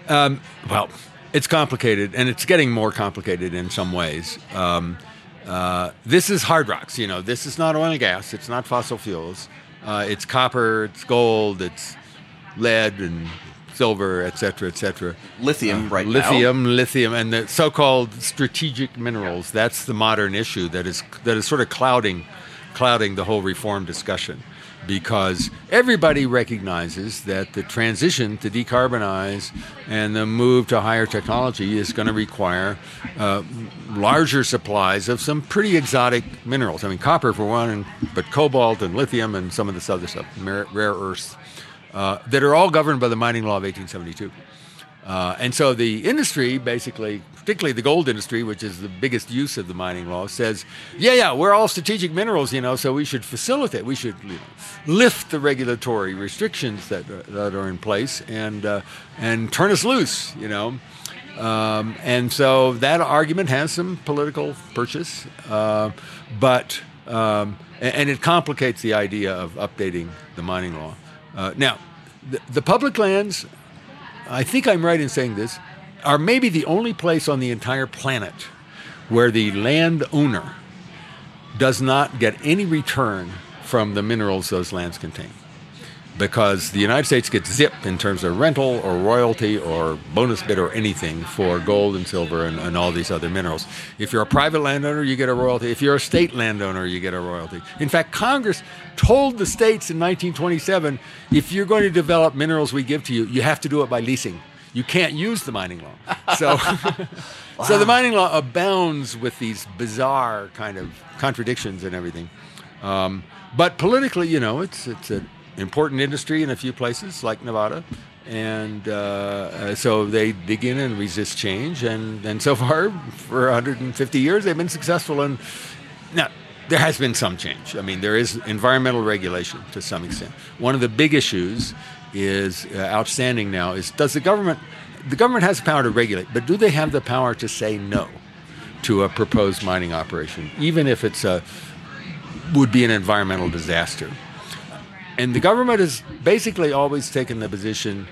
um, well, it's complicated, and it's getting more complicated in some ways. Um, uh, this is hard rocks. You know, this is not oil and gas. It's not fossil fuels. Uh, it's copper. It's gold. It's lead and silver, et cetera, et cetera. Lithium, right now. lithium, lithium, and the so-called strategic minerals. That's the modern issue that is that is sort of clouding, clouding the whole reform discussion, because everybody recognizes that the transition to decarbonize and the move to higher technology is going to require uh, larger supplies of some pretty exotic minerals. I mean, copper for one, and, but cobalt and lithium and some of this other stuff, rare earths, uh, that are all governed by the mining law of 1872. Uh, and so the industry, basically, particularly the gold industry, which is the biggest use of the mining law, says, yeah, yeah, we're all strategic minerals, you know, so we should facilitate, we should you know, lift the regulatory restrictions that, uh, that are in place and, uh, and turn us loose, you know. Um, and so that argument has some political purchase, uh, but um, and, and, it complicates the idea of updating the mining law. Uh, now, the, the public lands I think I'm right in saying this, are maybe the only place on the entire planet where the landowner does not get any return from the minerals those lands contain because the United States gets zip in terms of rental or royalty or bonus bid or anything for gold and silver and, and, all these other minerals. If you're a private landowner, you get a royalty. If you're a state landowner, you get a royalty. In fact, Congress told the states in 1927 if you're going to develop minerals we give to you, you have to do it by leasing. You can't use the mining law. So, wow. so the mining law abounds with these bizarre kind of contradictions and everything. Um, but politically, you know, it's it's a important industry in a few places like Nevada. And uh, uh, so they dig in and resist change. And, and so far, for 150 years, they've been successful. And now, there has been some change. I mean, there is environmental regulation to some extent. One of the big issues is uh, outstanding now is does the government the government has the power to regulate, but do they have the power to say no to a proposed mining operation, even if it's a would be an environmental disaster? And the government has basically always taken the position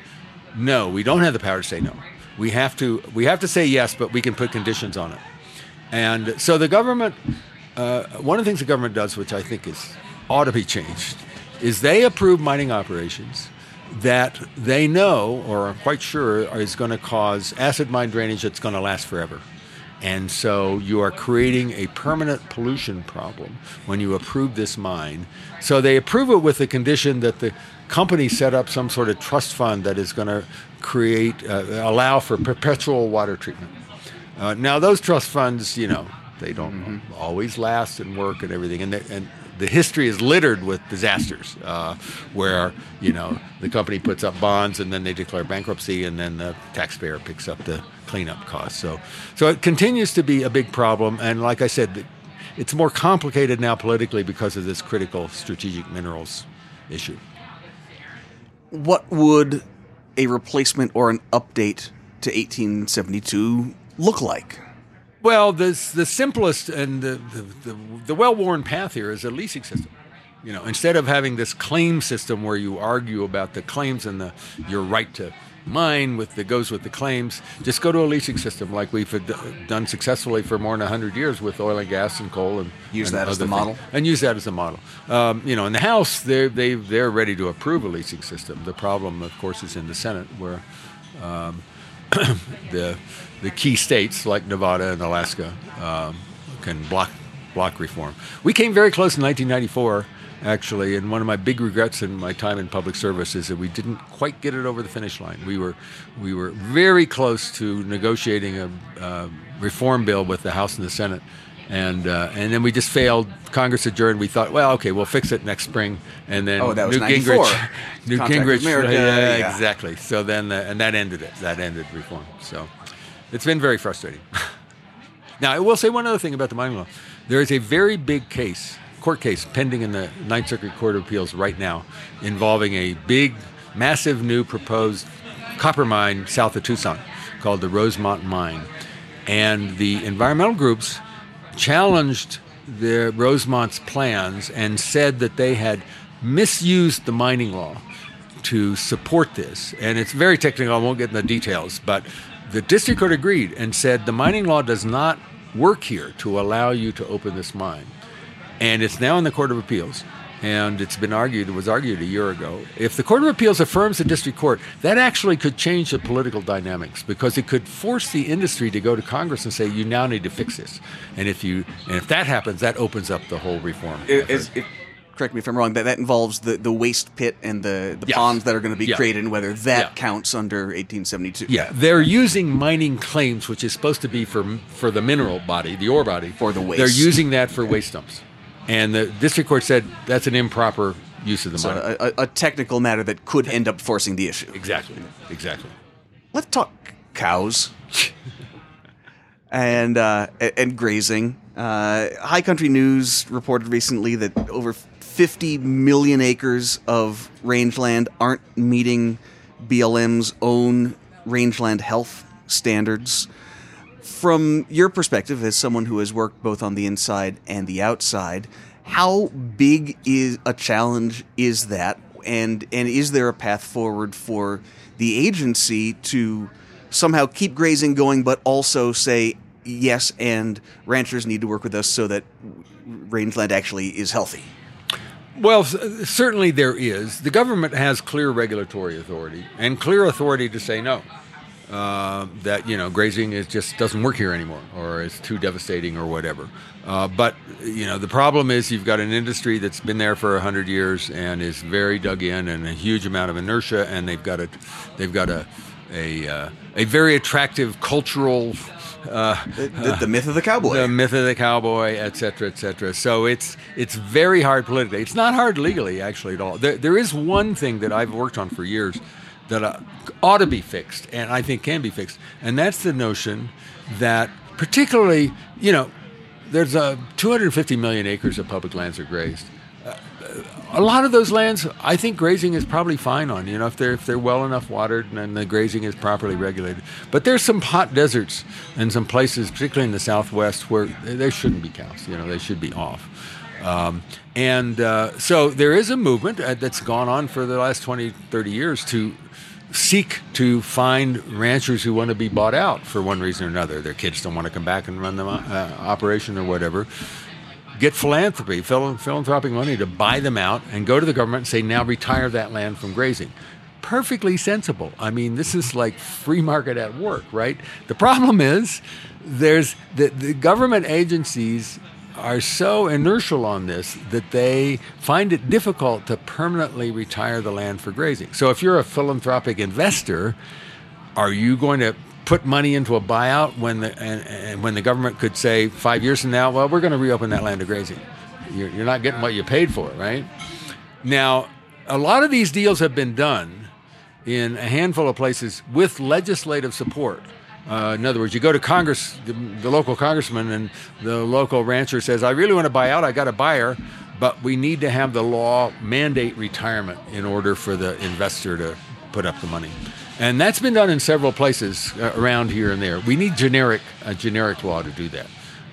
no, we don't have the power to say no. We have to, we have to say yes, but we can put conditions on it. And so the government, uh, one of the things the government does, which I think is ought to be changed, is they approve mining operations that they know or are quite sure is going to cause acid mine drainage that's going to last forever. And so you are creating a permanent pollution problem when you approve this mine. So they approve it with the condition that the company set up some sort of trust fund that is going to create, uh, allow for perpetual water treatment. Uh, now, those trust funds, you know, they don't mm-hmm. always last and work and everything. And, they, and the history is littered with disasters uh, where you know the company puts up bonds and then they declare bankruptcy and then the taxpayer picks up the cleanup costs. So, so it continues to be a big problem. And like I said, it's more complicated now politically because of this critical strategic minerals issue. What would a replacement or an update to 1872 look like? Well, the the simplest and the, the, the, the well-worn path here is a leasing system. You know, instead of having this claim system where you argue about the claims and the your right to mine with that goes with the claims, just go to a leasing system like we've done successfully for more than 100 years with oil and gas and coal and use and that as the things. model and use that as a model. Um, you know, in the House, they they they're ready to approve a leasing system. The problem, of course, is in the Senate where um, the the key states like Nevada and Alaska um, can block block reform. We came very close in 1994, actually, and one of my big regrets in my time in public service is that we didn't quite get it over the finish line. We were we were very close to negotiating a, reform bill with the House and the Senate. And uh, and then we just failed. Congress adjourned. We thought, well, okay, we'll fix it next spring. And then oh, that was Newt 94. Gingrich, Newt Gingrich, America, yeah, yeah, exactly. So then, uh, and that ended it. That ended reform. So it's been very frustrating. now, I will say one other thing about the mining law. There is a very big case, court case, pending in the Ninth Circuit Court of Appeals right now involving a big, massive new proposed copper mine south of Tucson called the Rosemont Mine. And the environmental groups challenged the Rosemont's plans and said that they had misused the mining law to support this. And it's very technical, I won't get into the details, but the district court agreed and said the mining law does not work here to allow you to open this mine. And it's now in the Court of Appeals. and it's been argued, it was argued a year ago. If the Court of Appeals affirms the district court, that actually could change the political dynamics because it could force the industry to go to Congress and say, you now need to fix this. And if you and if that happens, that opens up the whole reform. It, correct me if I'm wrong, that, that involves the, the waste pit and the, the Yes. ponds that are going to be Yeah. created and whether that Yeah. counts under 1872. Yeah, they're using mining claims, which is supposed to be for for the mineral body, the ore body, For the waste. They're using that for waste dumps, and the district court said that's an improper use of the So money. a, a, technical matter that could end up forcing the issue. exactly, exactly. Let's talk cows and uh, and grazing. Uh, High Country News reported recently that over 50 million acres of rangeland aren't meeting BLM's own rangeland health standards. From your perspective, as someone who has worked both on the inside and the outside, how big is a challenge is that, and and is there a path forward for the agency to somehow keep grazing going, but also say yes, and ranchers need to work with us so that rangeland actually is healthy? Well, certainly there is. The government has clear regulatory authority and clear authority to say no. Uh, that you know grazing is just doesn't work here anymore, or it's too devastating, or whatever. Uh, but you know the problem is you've got an industry that's been there for hundred years and is very dug in, and a huge amount of inertia, and they've got a they've got a a uh, a very attractive cultural. Uh, The, the, the myth of the cowboy. the myth of the cowboy, et cetera, et cetera. So it's it's very hard politically. It's not hard legally, actually, at all. There, there is one thing that I've worked on for years that uh, ought to be fixed, and I think can be fixed, and that's the notion that, particularly, you know, there's uh, 250 million acres of public lands are grazed. Uh, A lot of those lands, I think grazing is probably fine on. You know, if they're if they're well enough watered and the grazing is properly regulated. But there's some hot deserts and some places, particularly in the Southwest, where there shouldn't be cows. You know, they should be off. Um, and uh, so there is a movement that's gone on for the last 20, 30 years to seek to find ranchers who want to be bought out for one reason or another. Their kids don't want to come back and run the uh, operation or whatever get philanthropy, phil- philanthropic money to buy them out and go to the government and say, now retire that land from grazing. Perfectly sensible. I mean, this is like free market at work, right? The problem is there's the, the government agencies are so inertial on this that they find it difficult to permanently retire the land for grazing. So if you're a philanthropic investor, are you going to put money into a buyout when the and, and when the government could say five years from now, well, we're going to reopen that land to grazing? You're, you're not getting what you paid for, right? Now, a lot of these deals have been done in a handful of places with legislative support. Uh, in other words, you go to Congress, the, the local congressman, and the local rancher says, "I really want to buy out. I got a buyer, but we need to have the law mandate retirement in order for the investor to put up the money." And that's been done in several places uh, around here and there. We need generic a generic law to do that.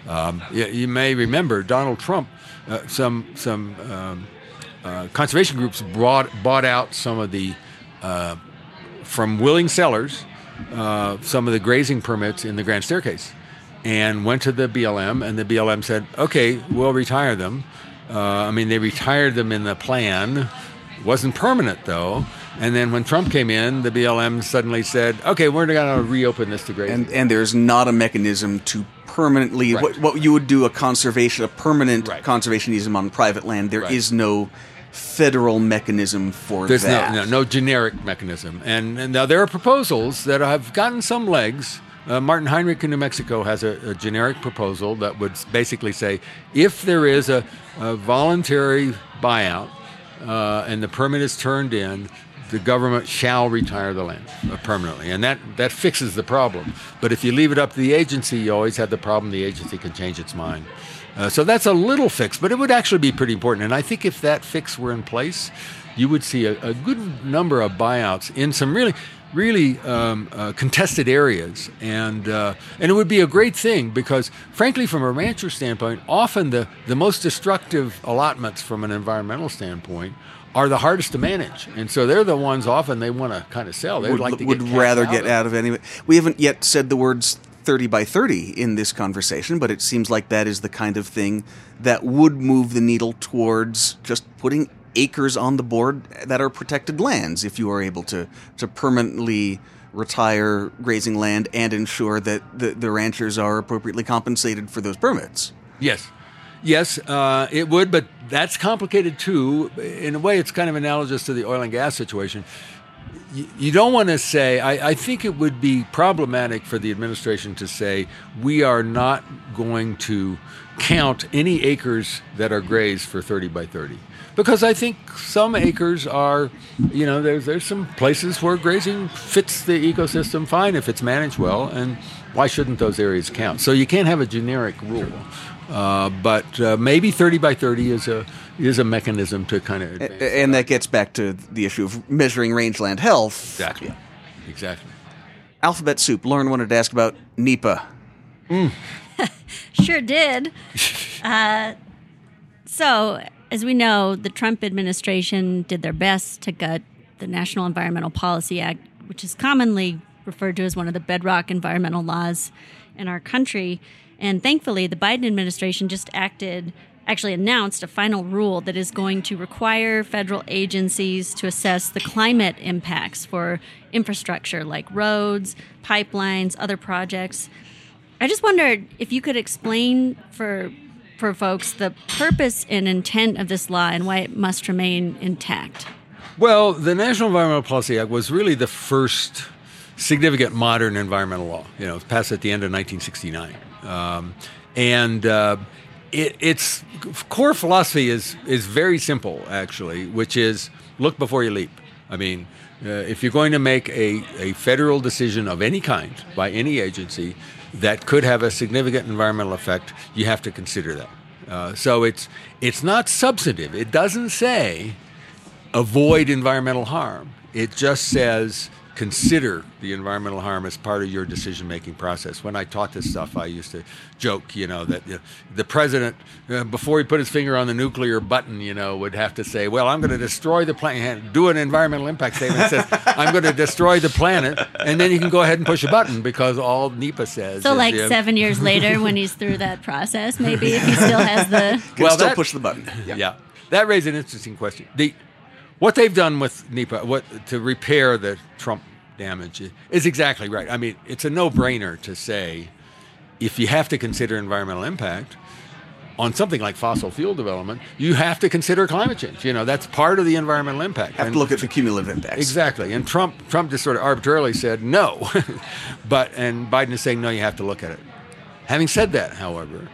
Um, you, you may remember Donald Trump. Uh, some some um, uh, conservation groups brought bought out some of the uh, from willing sellers uh, some of the grazing permits in the Grand Staircase, and went to the BLM, and the BLM said, "Okay, we'll retire them." Uh, I mean, they retired them in the plan. wasn't permanent though. And then when Trump came in, the BLM suddenly said, "Okay, we're going to reopen this to grazing." and and there's not a mechanism to permanently Right. what, what you would do a conservation a permanent Right. conservationism on private land There is Right. no federal mechanism for There's that no, no no generic mechanism, and, and now there are proposals that have gotten some legs. Uh, Martin Heinrich in New Mexico has a, a generic proposal that would basically say if there is a, a voluntary buyout uh, and the permit is turned in, the government shall retire the land uh, permanently, and that that fixes the problem. But if you leave it up to the agency, you always have the problem. The agency can change its mind. Uh, so that's a little fix, but it would actually be pretty important. And I think if that fix were in place, you would see a, a good number of buyouts in some really, really um, uh, contested areas, and uh, and it would be a great thing because, frankly, from a rancher standpoint, often the the most destructive allotments from an environmental standpoint are the hardest to manage, and so they're the ones often they want to kind of sell. They'd would, like to would get rather out get of. out of any we haven't yet said the words 30 by 30 in this conversation, but it seems like that is the kind of thing that would move the needle towards just putting acres on the board that are protected lands if you are able to, to permanently retire grazing land and ensure that the, the ranchers are appropriately compensated for those permits. Yes. Yes, uh, it would, but that's complicated too. In a way, it's kind of analogous to the oil and gas situation. You, don't want to say, I, I think it would be problematic for the administration to say, we are not going to count any acres that are grazed for 30 by 30 because I think some acres are, you know, there's there's some places where grazing fits the ecosystem fine if it's managed well, and why shouldn't those areas count? So you can't have a generic rule, uh, but uh, maybe 30 by 30 is a is a mechanism to kind of and, and that gets back to the issue of measuring rangeland health. Exactly, yeah. exactly. Alphabet soup. Lauren wanted to ask about NEPA. Mm. sure did. Uh, so as we know, the Trump administration did their best to gut the National Environmental Policy Act, which is commonly referred to as one of the bedrock environmental laws in our country. And thankfully, the Biden administration just acted, actually announced a final rule that is going to require federal agencies to assess the climate impacts for infrastructure like roads, pipelines, other projects. I just wondered if you could explain for for folks the purpose and intent of this law and why it must remain intact? Well, the National Environmental Policy Act was really the first significant modern environmental law. You know, it was passed at the end of 1969, um, and uh, it, its core philosophy is is very simple, actually, which is look before you leap. I mean, uh, if you're going to make a, a federal decision of any kind by any agency, that could have a significant environmental effect, you have to consider that. Uh, so it's it's not substantive. It doesn't say avoid environmental harm. It just says consider the environmental harm as part of your decision making process. When I taught this stuff, I used to joke, you know, that you know, the president, uh, before he put his finger on the nuclear button, you know, would have to say, "Well, I'm going to destroy the planet." Do an environmental impact statement that says, "I'm going to destroy the planet," and then you can go ahead and push a button because all NEPA says. So, is, like you seven years later, when he's through that process, maybe if he still has the. Can Well, still that- push the button. Yeah. yeah, that raised an interesting question. The what they've done with NEPA, what to repair the Trump damage, is exactly right. I mean, it's a no-brainer to say if you have to consider environmental impact on something like fossil fuel development, you have to consider climate change. You know, that's part of the environmental impact. Have And- to look at the cumulative impacts. Exactly. And Trump Trump just sort of arbitrarily said no. but and Biden is saying no, you have to look at it. Having said that, however,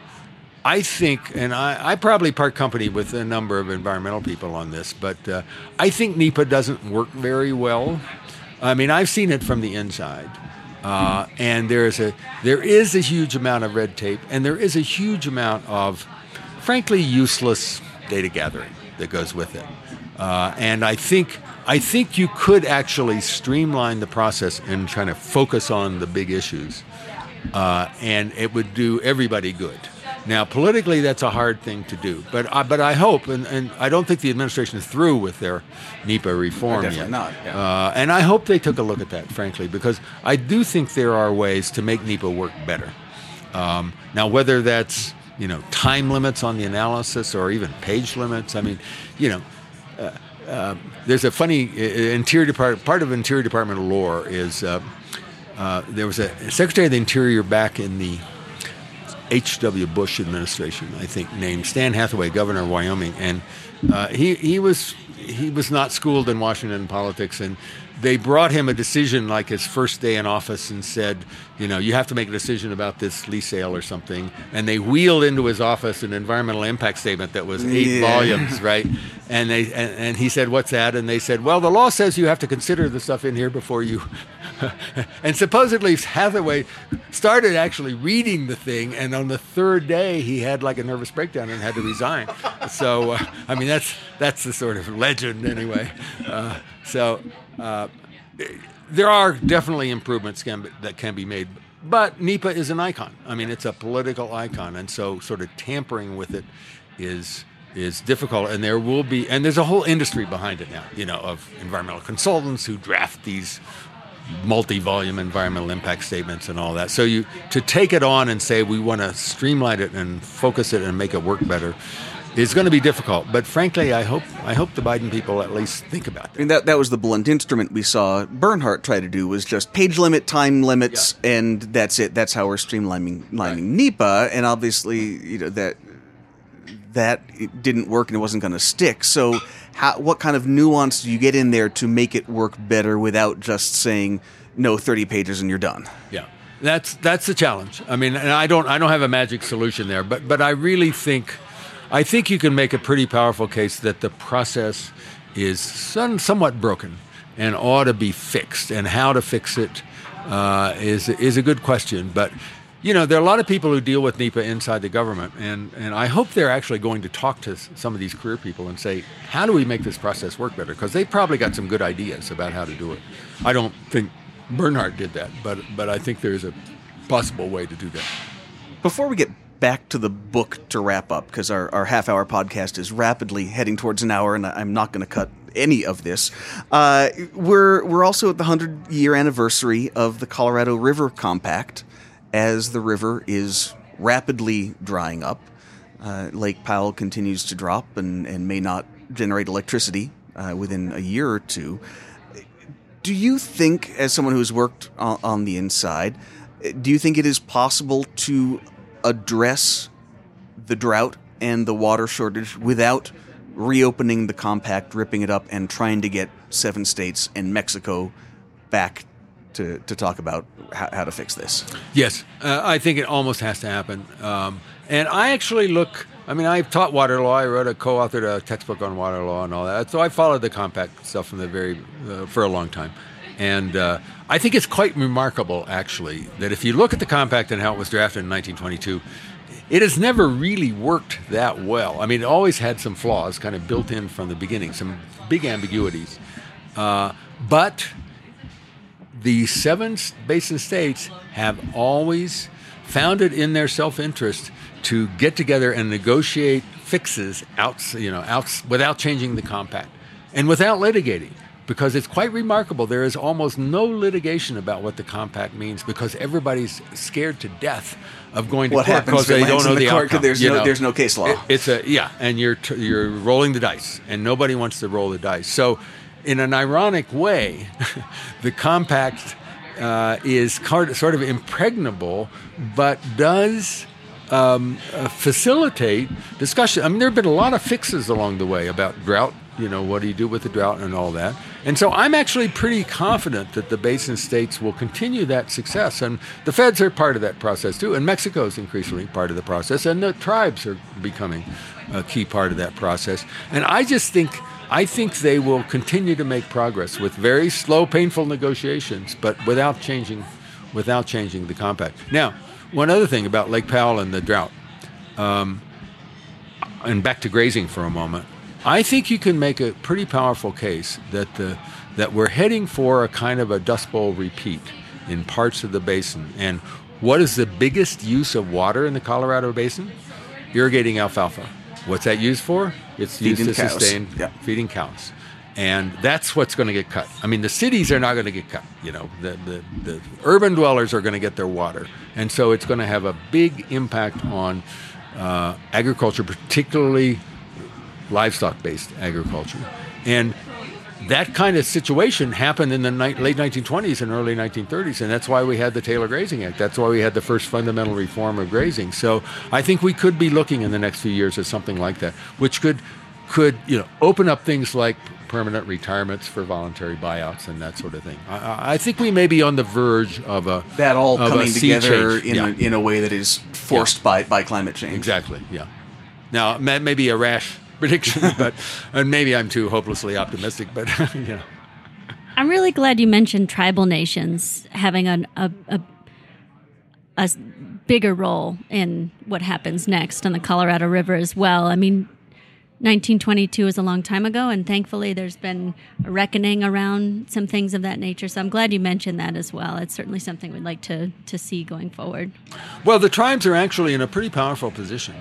I think, and I, I probably part company with a number of environmental people on this, but uh, I think NEPA doesn't work very well. I mean, I've seen it from the inside, uh, and there's a there is a huge amount of red tape, and there is a huge amount of, frankly, useless data gathering that goes with it. Uh, and I think I think you could actually streamline the process and kind of focus on the big issues, uh, and it would do everybody good. Now, politically, that's a hard thing to do, but I, but I hope, and, and I don't think the administration is through with their NEPA reform Definitely yet. not, yeah. Uh, and I hope they took a look at that, frankly, because I do think there are ways to make NEPA work better. Um, now, whether that's you know time limits on the analysis or even page limits, I mean, you know, uh, uh, there's a funny uh, interior department. Part of interior department lore is uh, uh, there was a secretary of the interior back in the H.W. Bush administration, I think, named Stan Hathaway, governor of Wyoming, and uh, he he was he was not schooled in Washington politics, and they brought him a decision like his first day in office and said, you know, you have to make a decision about this lease sale or something, and they wheeled into his office an environmental impact statement that was eight Yeah. volumes, right? And they and, and he said, what's that? And they said, well, the law says you have to consider the stuff in here before you. and supposedly Hathaway started actually reading the thing, and on the third day he had like a nervous breakdown and had to resign. so uh, I mean that's that's the sort of legend anyway. Uh, so uh, there are definitely improvements can that can be made. But NEPA is an icon. I mean, it's a political icon, and so sort of tampering with it is is difficult. And there will be, and there's a whole industry behind it now. You know, of environmental consultants who draft these multi-volume environmental impact statements and all that. So you to take it on and say we want to streamline it and focus it and make it work better is going to be difficult. But frankly, I hope I hope the Biden people at least think about that. I mean, that that was the blunt instrument we saw Bernhardt try to do was just page limit, time limits, and that's it. That's how we're streamlining lining NEPA, and obviously, you know that that it didn't work and it wasn't going to stick. So, how, what kind of nuance do you get in there to make it work better without just saying no thirty pages and you're done? Yeah, that's that's the challenge. I mean, and I don't I don't have a magic solution there, but but I really think I think you can make a pretty powerful case that the process is some, somewhat broken and ought to be fixed, and how to fix it uh, is is a good question, but. You know, there are a lot of people who deal with NEPA inside the government, and, and I hope they're actually going to talk to some of these career people and say, how do we make this process work better? Because they probably got some good ideas about how to do it. I don't think Bernhardt did that, but, but I think there's a possible way to do that. Before we get back to the book to wrap up, because our, our half hour podcast is rapidly heading towards an hour, and I'm not going to cut any of this. Uh, we're we're also at the hundred year anniversary of the Colorado River Compact, as the river is rapidly drying up. Uh, Lake Powell continues to drop and, and may not generate electricity uh, within a year or two. Do you think, as someone who's worked on, on the inside, do you think it is possible to address the drought and the water shortage without reopening the compact, ripping it up, and trying to get seven states and Mexico back to, to talk about how, how to fix this? Yes, uh, I think it almost has to happen. Um, and I actually look. I mean, I've taught water law. I wrote a co-authored a textbook on water law and all that. So I followed the compact stuff from the very uh, for a long time. And uh, I think it's quite remarkable, actually, that if you look at the compact and how it was drafted in 1922, it has never really worked that well. I mean, it always had some flaws, kind of built in from the beginning, some big ambiguities. Uh, but the seven basin states have always found it in their self-interest to get together and negotiate fixes out, you know, out, without changing the compact and without litigating. Because it's quite remarkable. There is almost no litigation about what the compact means because everybody's scared to death of going to What court happens because they don't know the the court outcome. there's you no- know. there's no case law. It- it's a yeah, and you're t- you're rolling the dice, and nobody wants to roll the dice. So, in an ironic way, the compact uh, is car- sort of impregnable, but does um, uh, facilitate discussion. I mean, there have been a lot of fixes along the way about drought. You know, what do you do with the drought and all that? And so I'm actually pretty confident that the basin states will continue that success. And the feds are part of that process too. And Mexico is increasingly part of the process. And the tribes are becoming a key part of that process. And I just think. I think they will continue to make progress with very slow, painful negotiations, but without changing, without changing the compact. Now, one other thing about Lake Powell and the drought, um, and back to grazing for a moment. I think you can make a pretty powerful case that the that we're heading for a kind of a Dust Bowl repeat in parts of the basin. And what is the biggest use of water in the Colorado Basin? Irrigating alfalfa. What's that used for? It's Feeding used to cows. sustain Yeah. feeding cows. And that's what's going to get cut. I mean, the cities are not going to get cut. You know, the, the, the urban dwellers are going to get their water. And so it's going to have a big impact on uh, agriculture, particularly livestock based agriculture. And that kind of situation happened in the ni- late 1920s and early 1930s, and that's why we had the Taylor Grazing Act. That's why we had the first fundamental reform of grazing. So I think we could be looking in the next few years at something like that, which could could you know open up things like permanent retirements for voluntary buyouts and that sort of thing. I- I, think we may be on the verge of a That all coming together in, Yeah. a, in a way that is forced by, by climate change. Exactly. Yeah. Now, maybe a rash prediction, but and maybe I'm too hopelessly optimistic. But you know, I'm really glad you mentioned tribal nations having an, a, a, a bigger role in what happens next on the Colorado River as well. I mean, 1922 is a long time ago, and thankfully there's been a reckoning around some things of that nature. So I'm glad you mentioned that as well. It's certainly something we'd like to, to see going forward. well, the tribes are actually in a pretty powerful position.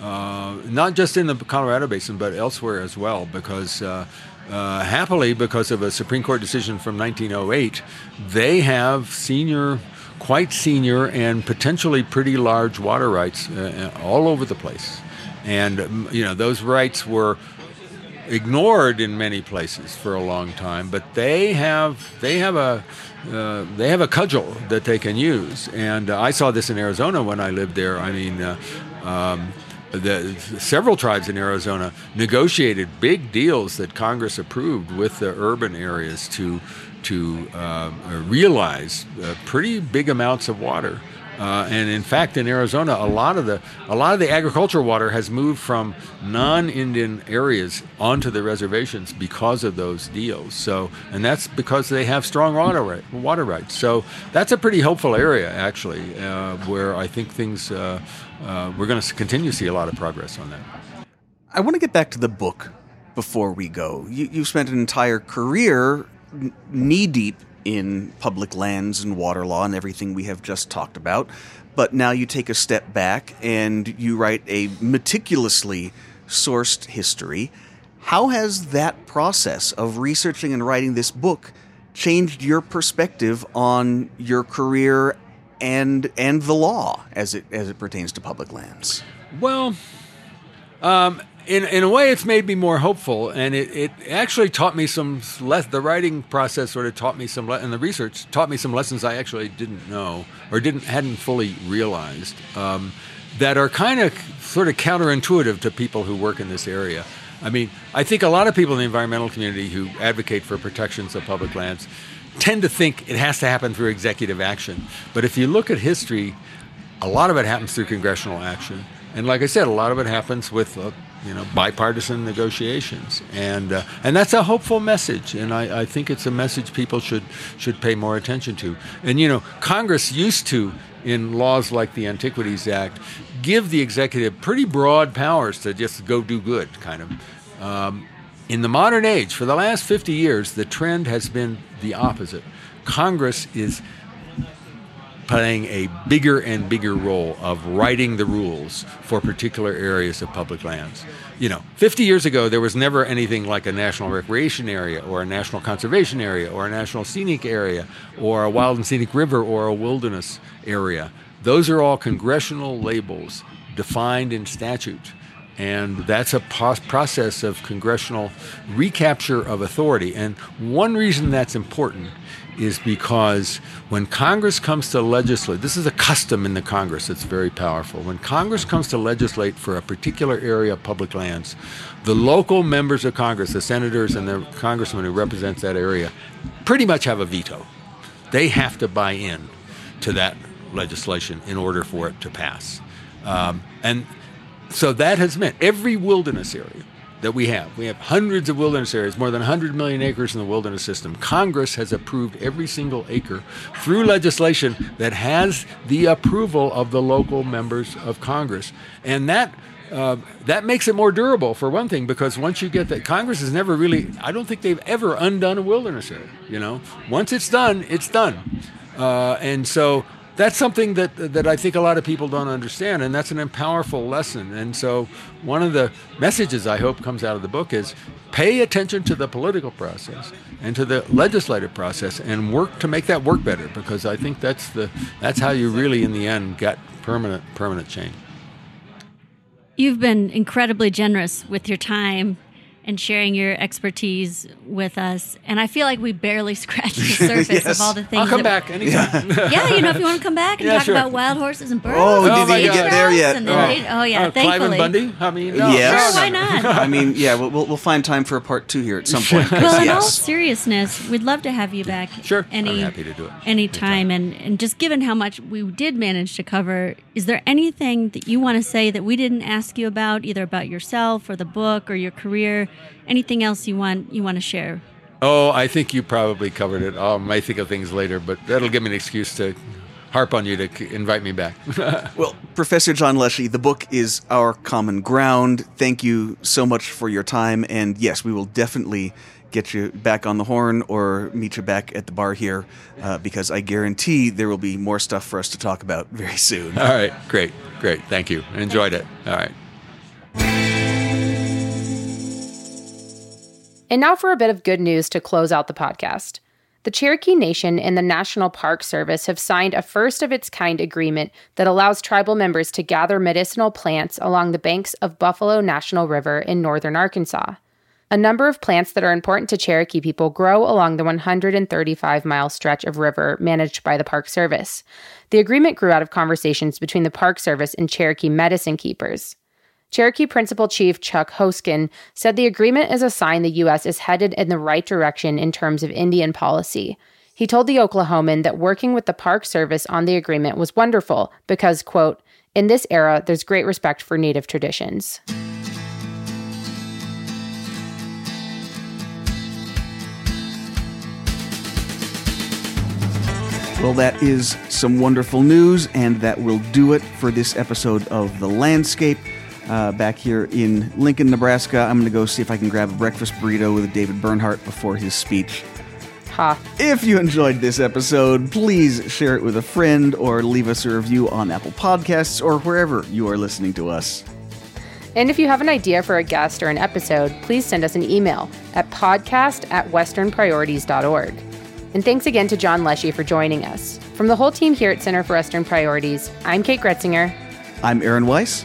Uh, not just in the Colorado Basin, but elsewhere as well, because. Uh, uh, happily, because of a Supreme Court decision from 1908, they have senior, quite senior, and potentially pretty large water rights uh, all over the place. And, um, you know, those rights were ignored in many places for a long time, but they have they have a uh, they have a cudgel that they can use, and uh, I saw this in Arizona when I lived there. I mean. Uh, um, the, several tribes in Arizona negotiated big deals that Congress approved with the urban areas to to uh, realize uh, pretty big amounts of water. Uh, and in fact, in Arizona, a lot of the a lot of the agricultural water has moved from non-Indian areas onto the reservations because of those deals. So, and that's because they have strong water right, water rights. So that's a pretty hopeful area, actually, uh, where I think things uh, uh we're going to continue to see a lot of progress on that. I want to get back to the book before we go. You, you've spent an entire career knee deep in public lands and water law and everything we have just talked about. But now you take a step back and you write a meticulously sourced history. How has that process of researching and writing this book changed your perspective on your career and and the law as it as it pertains to public lands? Well, um, in in a way, it's made me more hopeful, and it, it actually taught me some less. The writing process sort of taught me some, le- and the research taught me some lessons I actually didn't know or didn't hadn't fully realized um, that are kind of sort of counterintuitive to people who work in this area. I mean, I think a lot of people in the environmental community who advocate for protections of public lands tend to think it has to happen through executive action. But if you look at history, a lot of it happens through congressional action. And like I said, a lot of it happens with uh, you know bipartisan negotiations, and uh, and that's a hopeful message, and I, I think it's a message people should should pay more attention to. And you know, Congress used to in laws like the Antiquities Act give the executive pretty broad powers to just go do good, kind of. Um, in the modern age, for the last 50 years, the trend has been the opposite. Congress is playing a bigger and bigger role of writing the rules for particular areas of public lands. You know, 50 years ago, there was never anything like a national recreation area or a national conservation area or a national scenic area or a wild and scenic river or a wilderness area. Those are all congressional labels defined in statute. And that's a process of congressional recapture of authority. And one reason that's important is because when Congress comes to legislate, this is a custom in the Congress that's very powerful. When Congress comes to legislate for a particular area of public lands, the local members of Congress, the senators and the congressman who represents that area, pretty much have a veto. They have to buy in to that legislation in order for it to pass. Um, and so that has meant every wilderness area that we have. We have hundreds of wilderness areas, more than 100 million acres in the wilderness system. Congress has approved every single acre through legislation that has the approval of the local members of Congress. And that uh, that makes it more durable for one thing because once you get that congress has never really i don't think they've ever undone a wilderness area you know once it's done it's done uh, and so that's something that that I think a lot of people don't understand, and that's an powerful lesson. And so, one of the messages I hope comes out of the book is pay attention to the political process and to the legislative process, and work to make that work better. Because I think that's the that's how you really, in the end, get permanent permanent change. You've been incredibly generous with your time and sharing your expertise with us. And I feel like we barely scratched the surface yes. of all the things. I'll come back anytime. Yeah. yeah, you know, if you want to come back and yeah, talk sure. about wild horses and birds. Oh, oh did you get there yet? oh. oh. yeah, uh, thankfully. Cliven Bundy? I mean, no. yes. Sure, why not? I mean, yeah, we'll, we'll find time for a part two here at some point. well, in yes. all seriousness, we'd love to have you back. Sure, any, I'm happy to do it. Anytime. And, and just given how much we did manage to cover, is there anything that you want to say that we didn't ask you about, either about yourself or the book or your career? Anything else you want you want to share? Oh, I think you probably covered it. I might think of things later, but that'll give me an excuse to harp on you to invite me back. well, Professor John Leshy, the book is our common ground. Thank you so much for your time, and yes, we will definitely get you back on the horn or meet you back at the bar here uh, because I guarantee there will be more stuff for us to talk about very soon. All right, great, great. Thank you. Enjoyed it. All right. And now for a bit of good news to close out the podcast. The Cherokee Nation and the National Park Service have signed a first of its kind agreement that allows tribal members to gather medicinal plants along the banks of Buffalo National River in northern Arkansas. A number of plants that are important to Cherokee people grow along the 135 mile stretch of river managed by the Park Service. The agreement grew out of conversations between the Park Service and Cherokee medicine keepers. Cherokee Principal Chief Chuck Hoskin said the agreement is a sign the U.S. is headed in the right direction in terms of Indian policy. He told the Oklahoman that working with the Park Service on the agreement was wonderful because, quote, in this era, there's great respect for Native traditions. Well, that is some wonderful news, and that will do it for this episode of The Landscape uh, back here in Lincoln, Nebraska. I'm going to go see if I can grab a breakfast burrito with David Bernhardt before his speech. Ha. If you enjoyed this episode, please share it with a friend or leave us a review on Apple Podcasts or wherever you are listening to us. And if you have an idea for a guest or an episode, please send us an email at podcast at westernpriorities.org. And thanks again to John Leshy for joining us. From the whole team here at Center for Western Priorities, I'm Kate Groetzinger. I'm Aaron Weiss